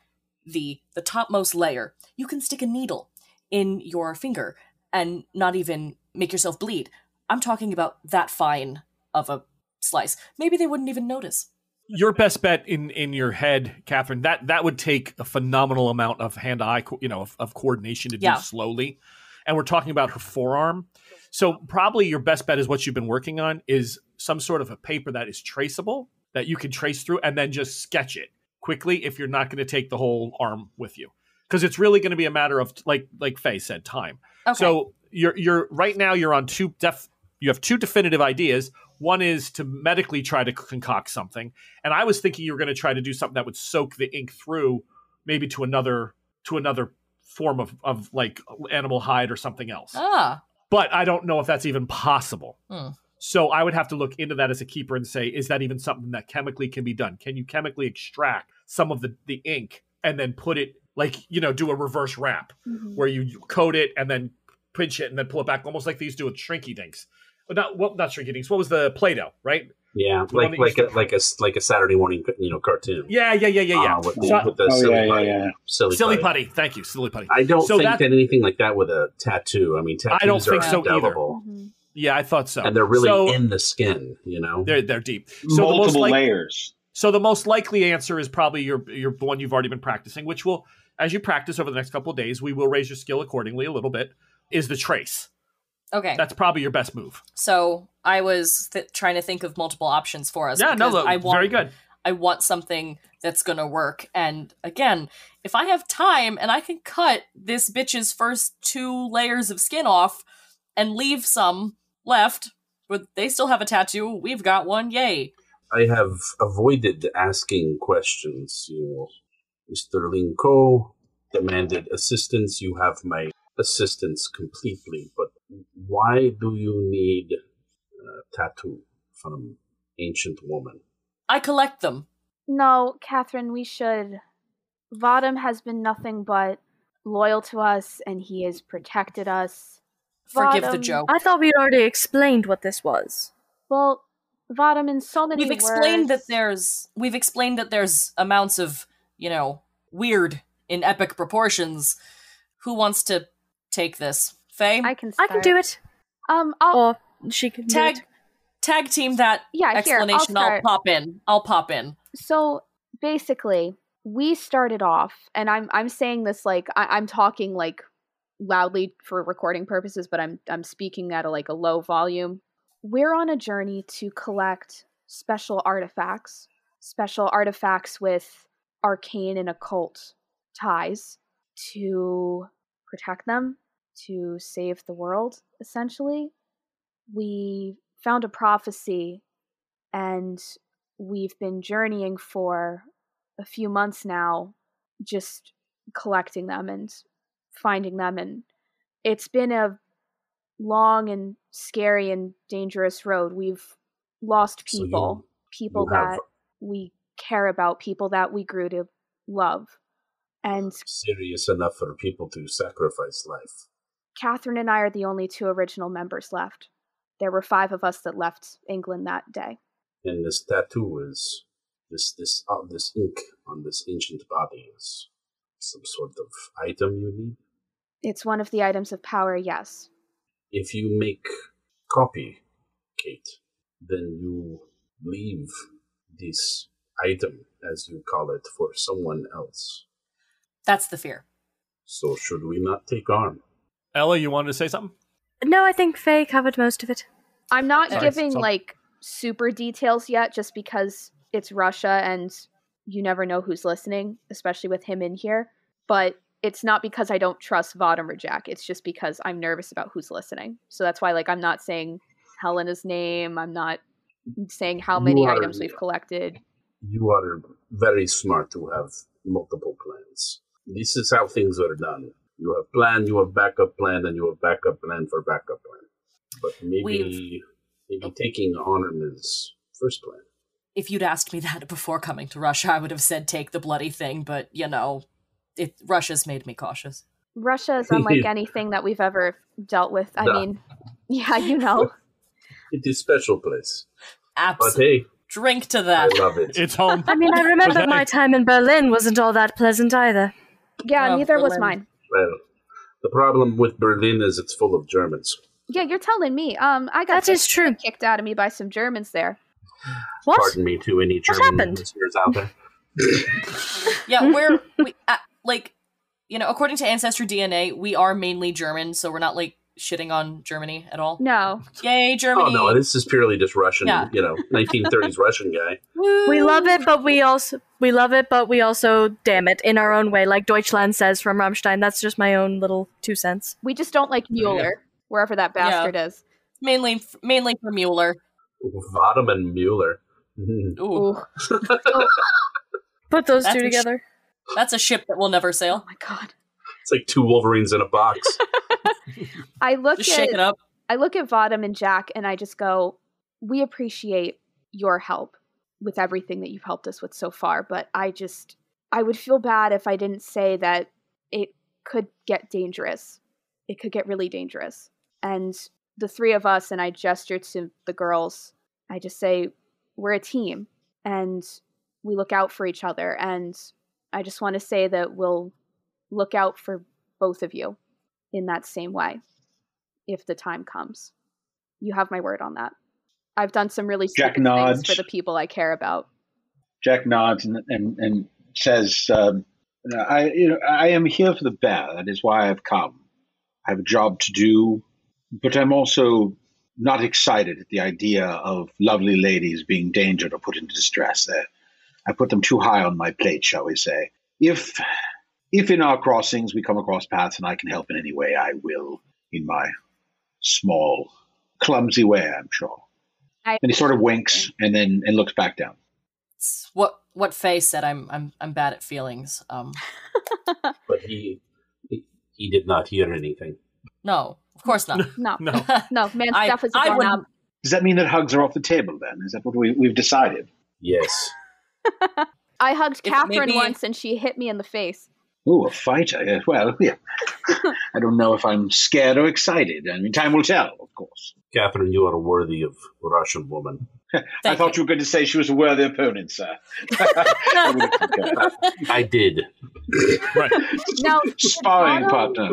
the the topmost layer. You can stick a needle in your finger and not even make yourself bleed. I'm talking about that fine of a slice. Maybe they wouldn't even notice. Your best bet in in your head, Catherine. That that would take a phenomenal amount of hand eye, co- you know, of, of coordination to Yeah. do slowly. And we're talking about her forearm. So probably your best bet is what you've been working on is some sort of a paper that is traceable that you can trace through, and then just sketch it quickly if you're not going to take the whole arm with you, because it's really going to be a matter of like like Faye said, time. Okay. So you're you're right now you're on two def you have two definitive ideas. One is to medically try to concoct something, and I was thinking you were going to try to do something that would soak the ink through, maybe to another to another form of of like animal hide or something else. ah, But I don't know if that's even possible. Hmm. So I would have to look into that as a keeper and say, is that even something that chemically can be done? Can you chemically extract some of the the ink and then put it like you know do a reverse wrap? Mhm. where you coat it and then pinch it and then pull it back, almost like these do with Shrinky Dinks. But not well, not Shrinky Dinks. What was the Play-Doh, right? Yeah, The like like a, like a s- like a Saturday morning you know cartoon. Yeah, yeah, yeah, yeah, yeah. Uh, with, the, So- with the Oh, silly yeah, yeah, putty. yeah. Silly, silly putty. putty. Thank you, silly putty. I don't So think that- that anything like that with a tattoo. I mean, tattoos I don't think are so either. indelible, Mhm. Yeah, I thought so. and they're really so, in the skin. You know, They're they're deep. So the most Multiple like, layers. So the most likely answer is probably your your one you've already been practicing, which will, as you practice over the next couple of days, we will raise your skill accordingly a little bit. Is the trace? Okay. That's probably your best move. So I was th- trying to think of multiple options for us. Yeah, no, look, I want, very good. I want something that's gonna work. And again, if I have time and I can cut this bitch's first two layers of skin off and leave some left, but they still have a tattoo, we've got one, yay. I have avoided asking questions. You know, Mr. Linko demanded assistance. You have my assistance completely, but why do you need a tattoo from ancient woman? I collect them. No, Catherine, we should. Vadam has been nothing but loyal to us, and he has protected us. Forgive the joke. I thought we'd already explained what this was. Well, Vadam, in so many We've explained that there's we've explained that there's amounts of, you know, weird in epic proportions. Who wants to take this. Faye, I can. I can do it. Um, I'll, Or she can do tag it. tag team that yeah, here I'll explanation. I'll pop in. I'll pop in. So basically, we started off, and I'm I'm saying this like I, I'm talking like loudly for recording purposes, but I'm I'm speaking at a like a low volume. We're on a journey to collect special artifacts, special artifacts with arcane and occult ties to protect them, to save the world, essentially. We found a prophecy and we've been journeying for a few months now, just collecting them and finding them. And it's been a long and scary and dangerous road. We've lost So you- people, people you that we care about, people that we grew to love. And Serious enough for people to sacrifice life. Catherine and I are the only two original members left. There were five of us that left England that day. And this tattoo is this this uh, this ink on this ancient body is some sort of item you need. It's one of the items of power, yes. If you make copy, Kate, then you leave this item, as you call it, for someone else. That's the fear. So should we not take arm? Ella, you wanted to say something? No, I think Faye covered most of it. I'm not Sorry, giving so- like super details yet just because it's Russia and you never know who's listening, especially with him in here. But it's not because I don't trust Vodom or Jack. It's just because I'm nervous about who's listening. So that's why like I'm not saying Helena's name. I'm not saying how many are- items we've collected. You are very smart to have multiple plans. This is how things are done. You have plan, you have backup plan, and you have backup plan for backup plan. But maybe We've- maybe taking Arnhem is first plan. If you'd asked me that before coming to Russia, I would have said take the bloody thing. But you know, it Russia's made me cautious. Russia is unlike anything that we've ever dealt with. I No. mean, yeah, you know. It is special place. But hey, Drink to that. I love it. It's home. I mean, I remember Okay. my time in Berlin wasn't all that pleasant either. Yeah, Oh, neither was mine. Well, the problem with Berlin is it's full of Germans. Yeah, you're telling me. Um, I got That is true. kicked out of me by some Germans there. What? Pardon me to any What German happened? listeners out there. Yeah, we're we uh, like, you know, according to ancestry DNA, we are mainly German, so we're not like shitting on Germany at all. No, Yay, Germany. Oh no, this is purely just Russian, Yeah. you know, 1930s Russian guy. We love it, but we also we love it, but we also damn it in our own way, like Deutschland says from Rammstein. That's just my own little two cents. we just don't like Mueller, wherever that Yeah. bastard is. mainly mainly for Mueller. Vadam Mueller. Mhm. Ooh, Ooh. Put those That's two a sh- together. that's a ship that will never sail. Oh sail. my god. It's like two Wolverines in a box. I look Just at shake it up. I look at Vadam and Jack and I just go, We appreciate your help with everything that you've helped us with so far, but I just I would feel bad if I didn't say that it could get dangerous. It could get really dangerous. And the three of us and I gesture to the girls, I just say, We're a team and we look out for each other and I just want to say that we'll look out for both of you in that same way if the time comes. You have my word on that. I've done some really Jack stupid things nods. for the people I care about. Jack nods and and, and says, um, "I you know I am here for the bear. That is why I've come. I have a job to do, but I'm also not excited at the idea of lovely ladies being endangered or put into distress. There, I put them too high on my plate, shall we say? If if in our crossings we come across paths and I can help in any way, I will in my small, clumsy way. I'm sure." I- And he sort of winks and then and looks back down. What what Faye said. I'm I'm I'm bad at feelings. Um, but he, he he did not hear anything. no, of course not. No, No. no, man, I- stuff is I gone wouldn't- up. Does that mean that hugs are off the table then? Is that what we, we've decided? Yes. I hugged If Catherine maybe- once and she hit me in the face. Oh, a fighter. Yes. Well, yeah. I don't know if I'm scared or excited. I mean, time will tell, of course. Catherine, you are a worthy of a Russian woman. I Thank thought you. were going to say she was a worthy opponent, sir. I would have concurred. I did. Right. Now, Sparring Otto- partner.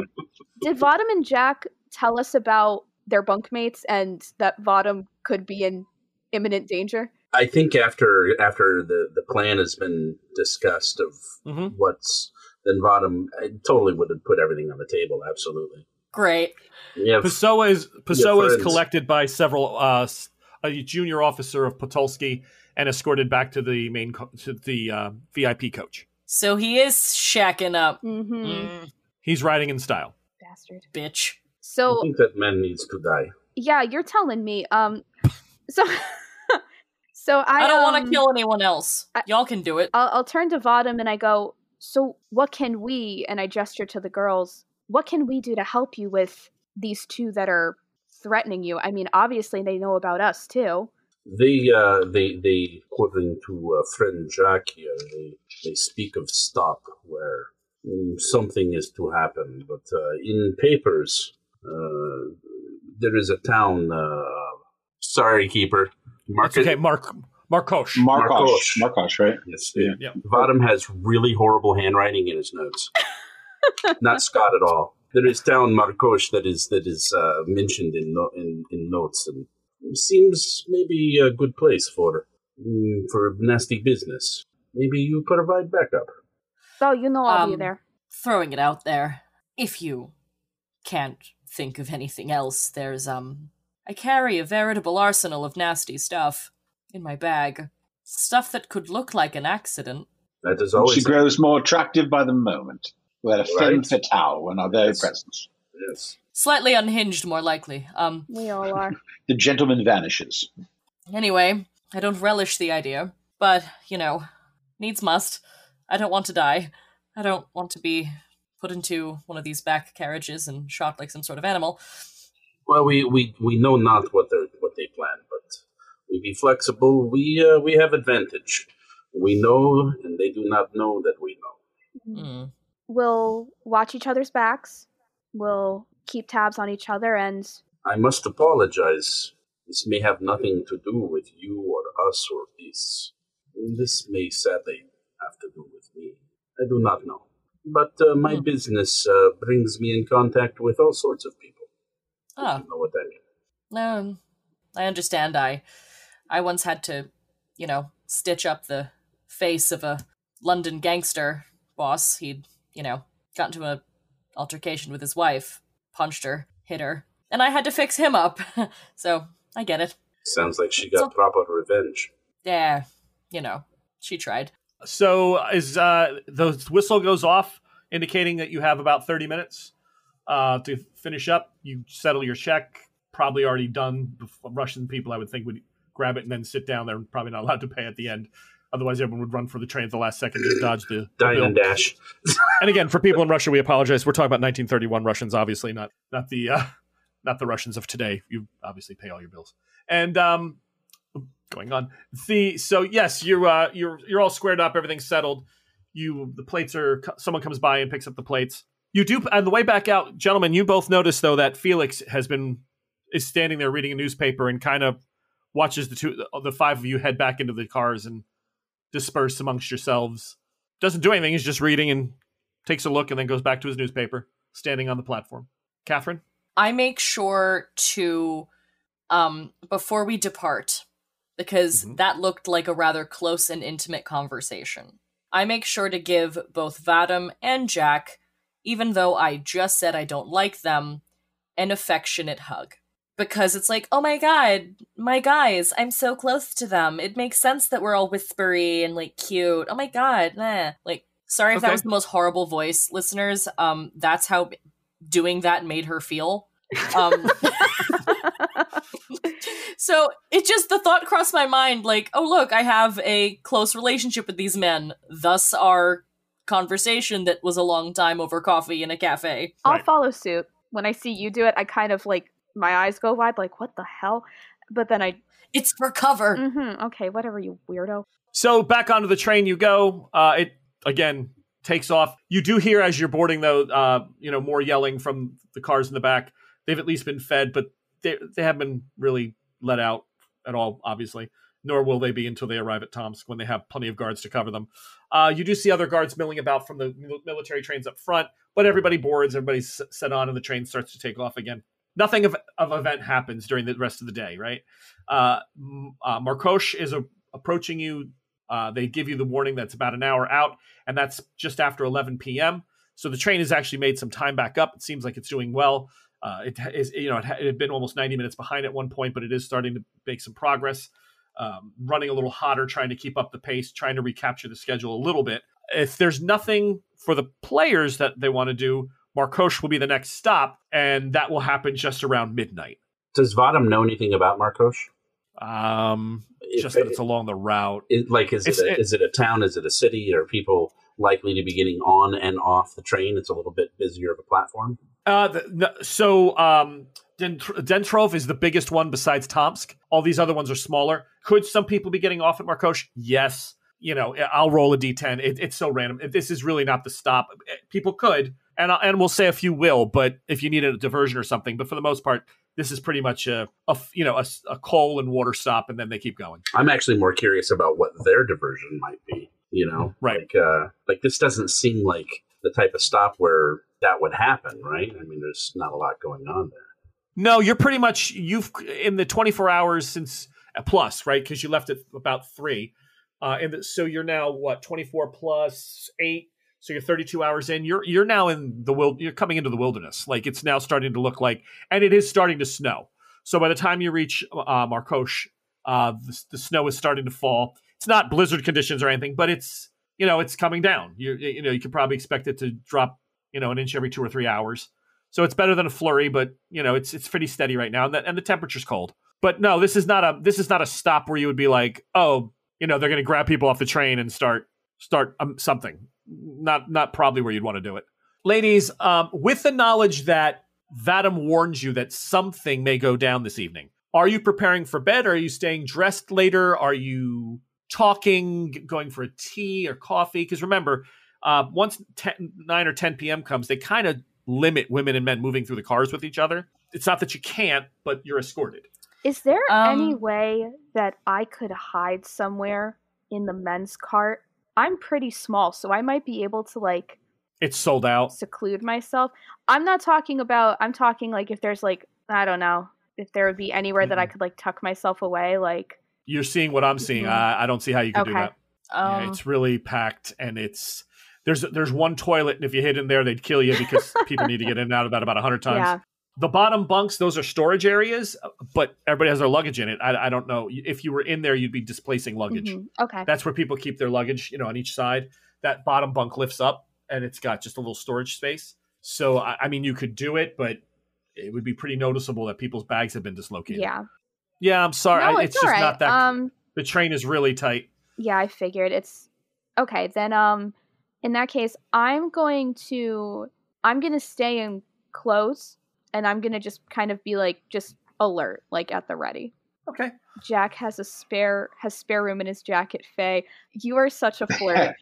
Did Vodum and Jack tell us about their bunkmates and that Vodum could be in imminent danger? I think after after the, the plan has been discussed of Mhm. what's then Vodham I totally would have put everything on the table. Absolutely. Great. Yeah. Pessoa is Pessoa is collected by several uh, s- a junior officer of Potolsky and escorted back to the main co- to the uh, VIP coach. So he is shacking up. Mm-hmm. Mm, He's riding in style. Bastard. bitch. I So think that man needs to die. yeah, you're telling me. Um, so so I, I, don't want um, to kill anyone else. I- Y'all can do it. I'll, I'll turn to Vodum and I go, So, what can we, and I gesture to the girls, what can we do to help you with these two that are threatening you? I mean, obviously, they know about us too. They, uh, they, they, according to uh, friend Jack here, they, they speak of stop where mm, something is to happen. But uh, in papers, uh, there is a town. Uh, sorry, keeper. It's Market. okay, Mark Markosh. Markosh. Markosh. Markosh, right? Yes, Yeah. Yeah. Vadam has really horrible handwriting in his notes. Not Scott at all. There is town Markosh that is that is uh, mentioned in, no, in in notes, and seems maybe a good place for mm, for nasty business. Maybe you provide backup. So, you know I'll be Um, there. Throwing it out there. If you can't think of anything else, there's um I carry a veritable arsenal of nasty stuff in my bag. Stuff that could look like an accident. That is always She grows more attractive by the moment. We had a femme Right. fatale in our very Yes. presence. yes. Slightly unhinged, more likely. Um We all are. The gentleman vanishes. Anyway, I don't relish the idea, but, you know, needs must. I don't want to die. I don't want to be put into one of these back carriages and shot like some sort of animal. Well, we, we, we know not what they what they plan, but we be flexible. We uh, we have advantage. We know, and they do not know that we know. Mm. We'll watch each other's backs. We'll keep tabs on each other and I must apologize. This may have nothing to do with you or us or this. This may sadly have to do with me. I do not know. But uh, my Hmm. business uh, brings me in contact with all sorts of people. if Ah, You know what I mean? um, I understand. I, I once had to, you know, stitch up the face of a London gangster boss. He'd, you know, got into a altercation with his wife, punched her, hit her, and I had to fix him up. so I get it. Sounds like she got So- proper revenge. Yeah, you know, she tried. So as uh, the whistle goes off, indicating that you have about thirty minutes uh, to finish up, you settle your check. Probably already done. Russian people, I would think, would grab it and then sit down. They're probably not allowed to pay at the end. Otherwise, everyone would run for the train at the last second to dodge the, bill. and dash. And again, for people in Russia, we apologize. We're talking about 1931 Russians, obviously, not not the uh, not the Russians of today. You obviously pay all your bills. And um, going on the so yes, you're uh, you're you're all squared up. Everything's settled. You the plates are someone comes by and picks up the plates. You do on the way back out, gentlemen. You both notice though that Felix has been is standing there reading a newspaper and kind of watches the two the five of you head back into the cars and disperse amongst yourselves. Doesn't do anything. He's just reading and takes a look and then goes back to his newspaper, standing on the platform. Catherine? I make sure to, um, before we depart, because Mhm. that looked like a rather close and intimate conversation. I make sure to give both Vadam and Jack, even though I just said I don't like them, an affectionate hug. Because it's like, oh my god, my guys, I'm so close to them. It makes sense that we're all whispery and like cute. Oh my god, nah. Like, sorry if that was the most horrible voice, listeners. Um, that's how doing that made her feel. Um, so it just the thought crossed my mind like, oh look, I have a close relationship with these men. Thus our conversation that was a long time over coffee in a cafe. I'll Right. follow suit. When I see you do it, I kind of like my eyes go wide, like what the hell? But then I, It's for cover. mm-hmm, okay, whatever, you weirdo. So back onto the train you go. Uh, it again takes off. You do hear as you're boarding though, uh, you know, more yelling from the cars in the back. They've at least been fed, but they they haven't been really let out at all, obviously. nor will they be until they arrive at Tomsk when they have plenty of guards to cover them. Uh, you do see other guards milling about from the military trains up front, but everybody boards, everybody's set on, and the train starts to take off again. Nothing of, of event happens during the rest of the day, right? Uh, uh, is a, approaching you. Uh, they give you the warning that's about an hour out, and that's just after 11 p.m. So the train has actually made some time back up. It seems like it's doing well. Uh, it is, you know, it had been almost 90 minutes behind at one point, but it is starting to make some progress. Um, running a little hotter, trying to keep up the pace, trying to recapture the schedule a little bit. If there's nothing for the players that they want to do, Markosh will be the next stop, and that will happen just around midnight. Does Vadam know anything about Markosh? Um, If- just that it's along the route. Is, like, is it, a, it- is it a town? Is it a city? Are people likely to be getting on and off the train? It's a little bit busier of a platform. Uh, the, the, so um, Dentrov is the biggest one besides Tomsk. All these other ones are smaller. Could some people be getting off at Markosh? Yes. You know, I'll roll a d10. It, it's so random. This is really not the stop. People could, and and we'll say a few will, but if you need a diversion or something, but for the most part, this is pretty much a you know a coal and water stop, and then they keep going. I'm actually more curious about what their diversion might be. You know, Right. Like, uh, like this doesn't seem like the type of stop where that would happen, right? I mean, there's not a lot going on there. No, you're pretty much you've in the 24 hours since uh, plus right because you left at about three, uh, and the, so you're now what 24 plus eight, so you're 32 hours in. You're you're now in the wild. You're coming into the wilderness. Like it's now starting to look like, and it is starting to snow. So by the time you reach uh, Markosh, uh, the, the snow is starting to fall. It's not blizzard conditions or anything, but it's you know it's coming down. You you know you could probably expect it to drop you know an inch every two or three hours. So it's better than a flurry, but you know it's it's pretty steady right now, and, the, and the temperature's cold. But no, this is not a this is not a stop where you would be like, oh, you know, they're going to grab people off the train and start start um, something. Not not probably where you'd want to do it, ladies. Um, with the knowledge that Vadim warns you that something may go down this evening, are you preparing for bed? Are you staying dressed later? Are you talking, going for a tea or coffee? Because remember, uh, once 10, 9 or 10 p.m. comes, they kind of limit women and men moving through the cars with each other. It's not that you can't, but you're escorted. Is there any Um, way that I could hide somewhere in the men's cart? I'm pretty small, so I might be able to like It's sold out. seclude myself. I'm not talking about I'm talking like if there's like I don't know, if there would be anywhere that I could like tuck myself away like You're seeing what I'm seeing. Mhm. I, I don't see how you can do that. Um, yeah, it's really packed, and it's there's there's one toilet, and if you hid in there, they'd kill you because people need to get in and out of that about hundred times. The bottom bunks, those are storage areas, but everybody has their luggage in it. I, I don't know if you were in there, you'd be displacing luggage. mhm, Okay. That's where people keep their luggage, you know, on each side. That bottom bunk lifts up, and it's got just a little storage space. So I, I mean, you could do it, but it would be pretty noticeable that people's bags have been dislocated. Yeah. yeah. I'm sorry, no, I- it's, it's, just right. not that. Um the train is really tight. yeah, I figured it's okay. Then um in that case, I'm going to I'm going to stay in close and I'm going to just kind of be like just alert, like at the ready. Okay. Jack has a spare has spare room in his jacket. Faye, you are such a flirt.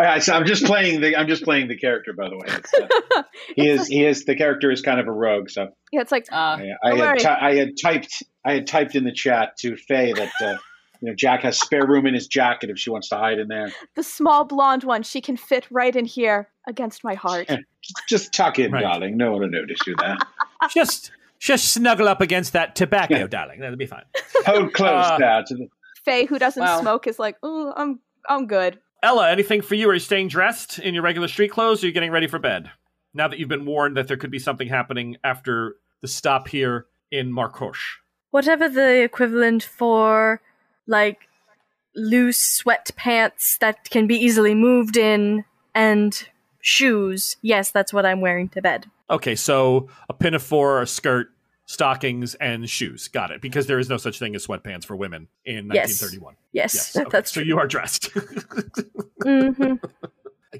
All right, so I'm just playing the I'm just playing the character, by the way. Uh, he is he is the character is kind of a rogue. So yeah, it's like uh, I, I had worry. I had typed I had typed in the chat to Faye that uh, you know Jack has spare room in his jacket if she wants to hide in there. the small blonde one. She can fit right in here against my heart. Just tuck in, Right. darling. No one will notice you there. just just snuggle up against that tobacco, darling. That'll be fine. Hold close Uh, there to the Faye, who doesn't Wow. smoke, is like, oh, I'm I'm good. Ella, anything for you? Are you staying dressed in your regular street clothes? Or are you getting ready for bed? Now that you've been warned that there could be something happening after the stop here in Markosh. Whatever the equivalent for, like, loose sweatpants that can be easily moved in and shoes. Yes, that's what I'm wearing to bed. Okay, so a pinafore, a skirt, stockings, and shoes. Got it. Because there is no such thing as sweatpants for women in Yes. 1931. Yes, Yes, that- okay, that's so you are dressed. hmm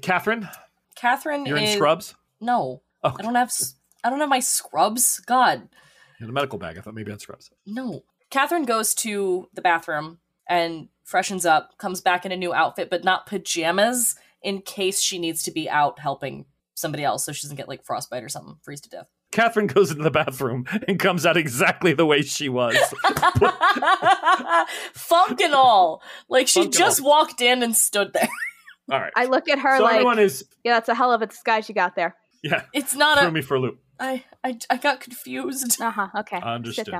Catherine, Catherine you're in is scrubs. no. Oh, I don't have I don't have my scrubs. God, in a medical bag. I thought maybe on scrubs. no. Catherine goes to the bathroom and freshens up, comes back in a new outfit, but not pajamas, in case she needs to be out helping somebody else, so she doesn't get like frostbite or something, freeze to death. Catherine goes into the bathroom and comes out exactly the way she was. Funk and all. Like she Funk just walked in and stood there. All right. I look at her so like, everyone is yeah, that's a hell of a disguise you got there. yeah It's not threw a. me for a loop. I I I got confused. Uh huh. Okay. Understood. Sit.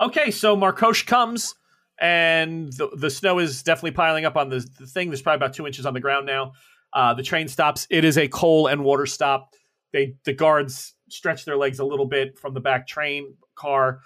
Okay, so Markosh comes, and the, the snow is definitely piling up on the, the thing. There's probably about two inches on the ground now. Uh, the train stops. It is a coal and water stop. They the guards stretch their legs a little bit from the back train car.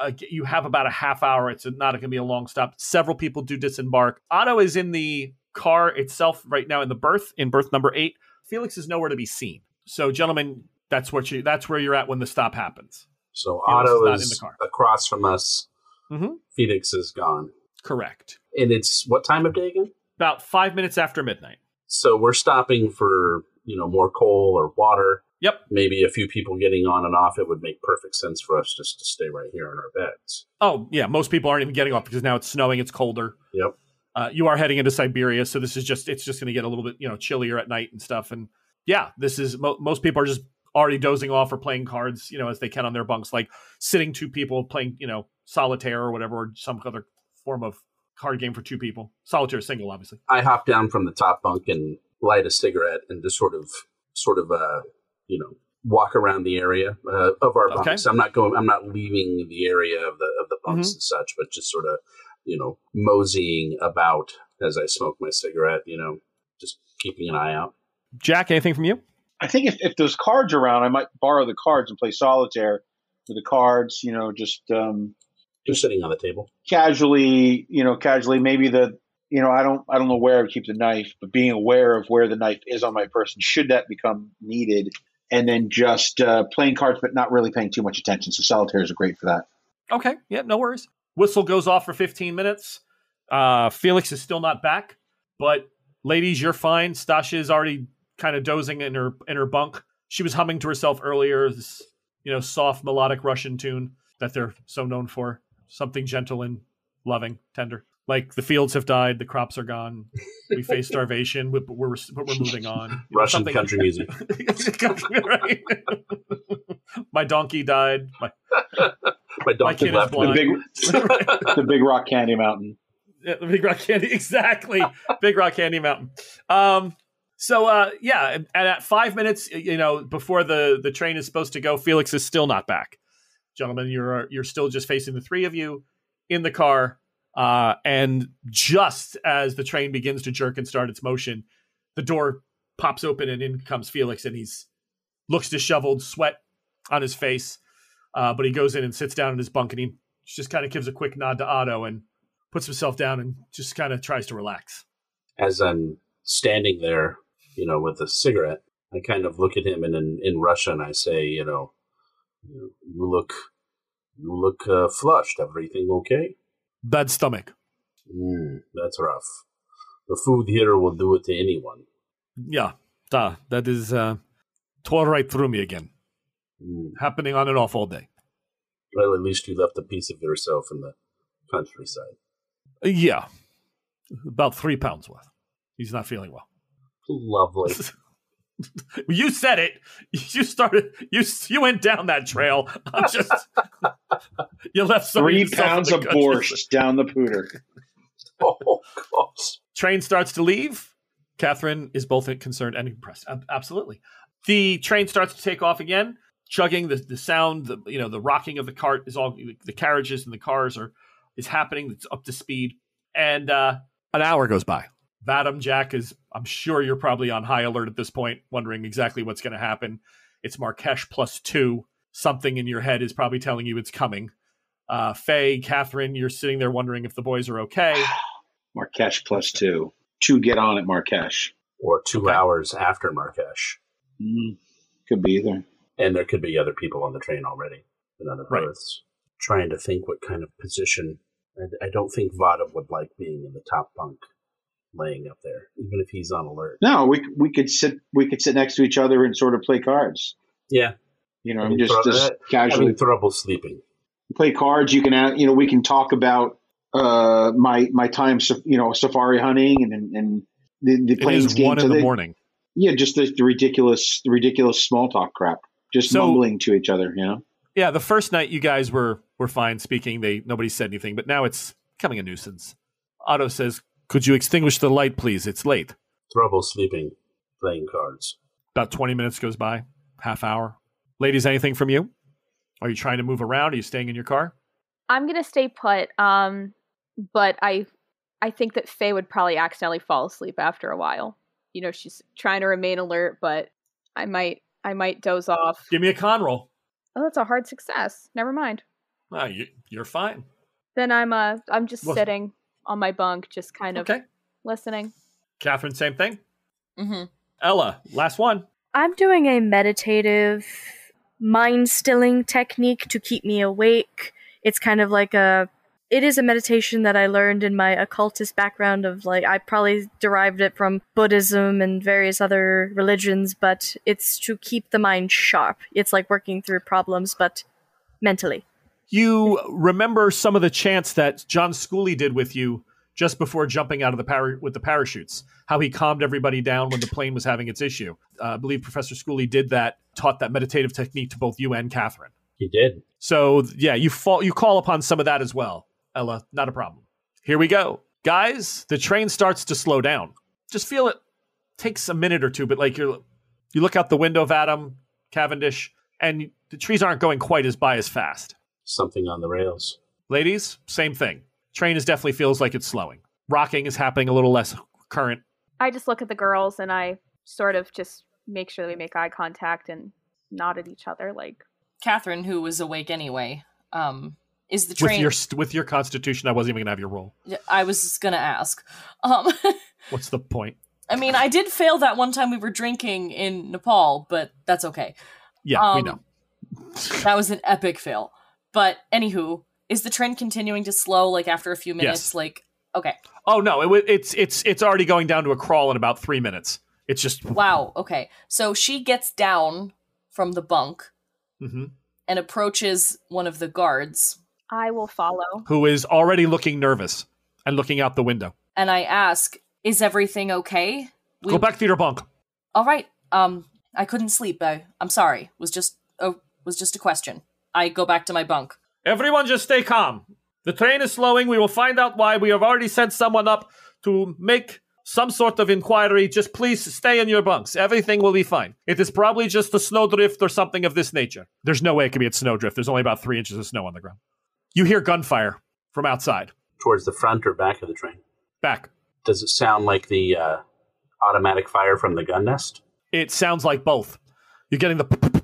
Uh, you have about a half hour. It's not going to be a long stop. Several people do disembark. Otto is in the car itself right now in the berth in berth number eight. Felix is nowhere to be seen. So, gentlemen, that's what you that's where you're at when the stop happens. So Felix Otto is, in the car. across from us. Mhm. Felix is gone. Correct. And it's what time of day again? About five minutes after midnight. So we're stopping for, you know, more coal or water. Yep. Maybe a few people getting on and off. It would make perfect sense for us just to stay right here in our beds. Oh, yeah. Most people aren't even getting off because now it's snowing, it's colder. Yep. Uh, you are heading into Siberia, so this is just it's just going to get a little bit you know chillier at night and stuff. And yeah, this is mo- most people are just already dozing off or playing cards, you know, as they can on their bunks, like sitting two people playing, you know, solitaire or whatever, or some other form of card game for two people. Solitaire is single, obviously. I hop down from the top bunk and light a cigarette and just sort of, sort of, uh, you know, walk around the area uh, of our Okay. bunks. I'm not going. I'm not leaving the area of the of the bunks Mhm. and such, but just sort of, you know, moseying about as I smoke my cigarette. You know, just keeping an eye out. Jack, anything from you? I think if, if there's cards around, I might borrow the cards and play solitaire with the cards. You know, just um, Just sitting on the table. casually. You know, casually. Maybe the you know I don't I don't know where I would keep the knife, but being aware of where the knife is on my person should that become needed, and then just uh, playing cards, but not really paying too much attention. So solitaire is great for that. Okay, yeah, no worries. Whistle goes off for 15 minutes. Uh, Felix is still not back, but ladies, you're fine. Stasha is already kind of dozing in her in her bunk. She was humming to herself earlier. This you know soft melodic Russian tune that they're so known for. Something gentle and loving, tender. Like the fields have died, the crops are gone. We face starvation, but we're but we're moving on. You know, Russian something- country music. Country, right? My donkey died. My, My my donkey kid is left The blind. me. big the big rock candy mountain. Yeah, the Big Rock Candy, exactly. Big Rock Candy Mountain. Um, so uh, yeah, and, and at five minutes, you know, before the the train is supposed to go, Felix is still not back. Gentlemen, you're you're still just facing the three of you in the car, uh, and just as the train begins to jerk and start its motion, the door pops open and in comes Felix, and he's looks disheveled, sweat on his face, uh, but he goes in and sits down in his bunk, and he just kind of gives a quick nod to Otto and puts himself down and just kind of tries to relax. As I'm standing there, you know, with a cigarette, I kind of look at him and in, in Russian I say, you know, you, you look, you look uh, flushed. Everything okay? Bad stomach. Mm, that's rough. The food here will do it to anyone. Yeah, da, that is uh, tore right through me again. Mm. Happening on and off all day. Well, at least you left a piece of yourself in the countryside. Yeah, about three pounds worth. He's not feeling well. Lovely. You said it. You started. You you went down that trail. I'm just. you left Three pounds of country. borscht down the pooter. oh gosh. train starts to leave. Catherine is both concerned and impressed. Absolutely. The train starts to take off again, chugging. The, the sound, the you know, the rocking of the cart is all the carriages and the cars are is happening. It's up to speed, and uh, an hour goes by. Vadam Jack is. I'm sure you're probably on high alert at this point, wondering exactly what's going to happen. It's Markosh plus two. Something in your head is probably telling you it's coming. Uh, Faye, Catherine, you're sitting there wondering if the boys are okay. Marrakesh plus two. Two get on at Marrakesh. Or two Okay. hours after Marrakesh. Mm, could be either. And there could be other people on the train already in other Right. berths. Trying to think what kind of position. I, I don't think Vada would like being in the top bunk, laying up there, even if he's on alert. No, we we could sit we could sit next to each other and sort of play cards. Yeah, You know, I I'm mean, just throw just that- casually having trouble sleeping. play cards. You can you know we can talk about uh my my time you know safari hunting and and, and the the It plains is game. one in the they- morning. Yeah, just the, the ridiculous the ridiculous small talk crap. just So- mumbling to each other. You know. Yeah, the first night you guys were were fine speaking. They nobody said anything, but now it's becoming a nuisance. Otto says, "Could you extinguish the light, please? It's late." Trouble sleeping, playing cards. About twenty minutes goes by, half hour. Ladies, anything from you? Are you trying to move around? Are you staying in your car? I'm gonna stay put. Um, but I, I think that Faye would probably accidentally fall asleep after a while. You know, she's trying to remain alert, but I might, I might doze off. Give me a con roll. Oh, that's a hard success. Never mind. Ah, you, you're fine. Then I'm, uh, I'm just Well- sitting on my bunk, just kind of Okay, listening. Catherine, same thing. Mm-hmm. Ella, last one. I'm doing a meditative mind stilling technique to keep me awake. It's kind of like a it is a meditation that I learned in my occultist background of like I probably derived it from Buddhism and various other religions, but it's to keep the mind sharp. It's like working through problems but mentally. You remember some of the chants that John Schooley did with you just before jumping out of the para- with the parachutes. How he calmed everybody down when the plane was having its issue. Uh, I believe Professor Schooley did that, taught that meditative technique to both you and Catherine. He did. So yeah, you fall you call upon some of that as well, Ella. Not a problem. Here we go, guys. The train starts to slow down. Just feel it takes a minute or two, but like you're you look out the window of Adam Cavendish, and the trees aren't going quite as by as fast. Something on the rails. Ladies, same thing. Train is definitely feels like it's slowing. Rocking is happening a little less current. I just look at the girls and I sort of just make sure that we make eye contact and nod at each other, like, Catherine, who was awake anyway, um, is the With train. your with your constitution, I wasn't even gonna have your roll. I was just gonna ask. Um, What's the point? I mean, I did fail that one time we were drinking in Nepal, but that's okay. Yeah, we Um, know. That was an epic fail. But anywho, is the trend continuing to slow? Like after a few minutes, Yes. like okay, Oh no, it, it's it's it's already going down to a crawl in about three minutes. It's just wow, okay. So she gets down from the bunk Mhm. and approaches one of the guards, I will follow. who is already looking nervous and looking out the window. and I ask, "Is everything okay?" We- Go back to your bunk. All right. Um, I couldn't sleep. I, I'm sorry. Was just oh, was just a question. I go back to my bunk. Everyone, just stay calm. The train is slowing. We will find out why. We have already sent someone up to make some sort of inquiry. Just please stay in your bunks. Everything will be fine. It is probably just a snowdrift or something of this nature. There's no way it could be a snowdrift. There's only about three inches of snow on the ground. You hear gunfire from outside. Towards the front or back of the train. Back. Does it sound like the uh, automatic fire from the gun nest? It sounds like both. You're getting the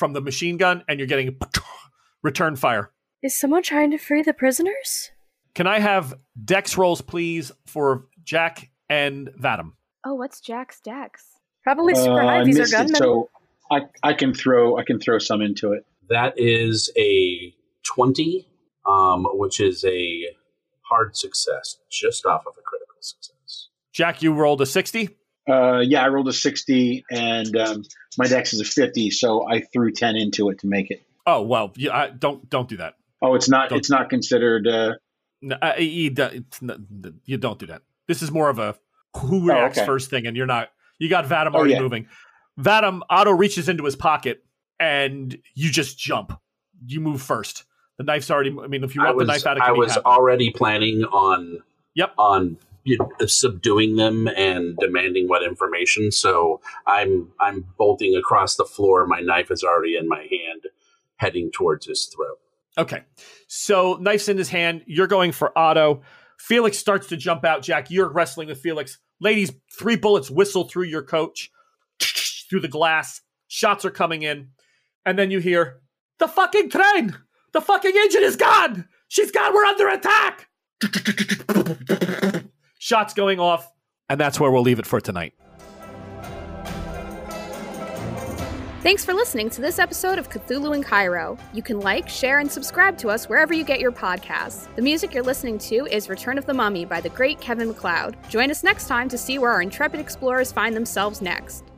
from the machine gun, and you're getting return fire. Is someone trying to free the prisoners? Can I have dex rolls, please, for Jack and Vadim? Oh, what's Jack's Dex? Probably super Uh, high. I These are missed it, gunmen. so I, I can throw I can throw some into it. That is a 20, um, which is a hard success, just off of a critical success. Jack, you rolled a 60. Uh, yeah, I rolled a sixty, and um, my dex is a fifty, so I threw ten into it to make it. Oh well, yeah, I, don't don't do that. Oh, it's not Don't- it's not considered. Uh, No, uh, you, don't- it's not- you don't do that. This is more of a who reacts okay. first thing, and you're not. You got Vadim Oh, already yeah. moving. Vadim Otto reaches into his pocket, and you just jump. You move first. The knife's already. I mean, if you want was, the knife out, it I can be was happening. already planning on Yep. on you know, subduing them and demanding what information. So I'm I'm bolting across the floor. My knife is already in my hand, heading towards his throat. Okay. So knife's in his hand. You're going for Otto. Felix starts to jump out. Jack, you're wrestling with Felix. Ladies, three bullets whistle through your coach, through the glass. Shots are coming in. And then you hear, the fucking train! The fucking engine is gone! She's gone! We're under attack! Shots going off. And that's where we'll leave it for tonight. Thanks for listening to this episode of Cthulhu in Cairo. You can like, share, and subscribe to us wherever you get your podcasts. The music you're listening to is Return of the Mummy by the great Kevin MacLeod. Join us next time to see where our intrepid explorers find themselves next.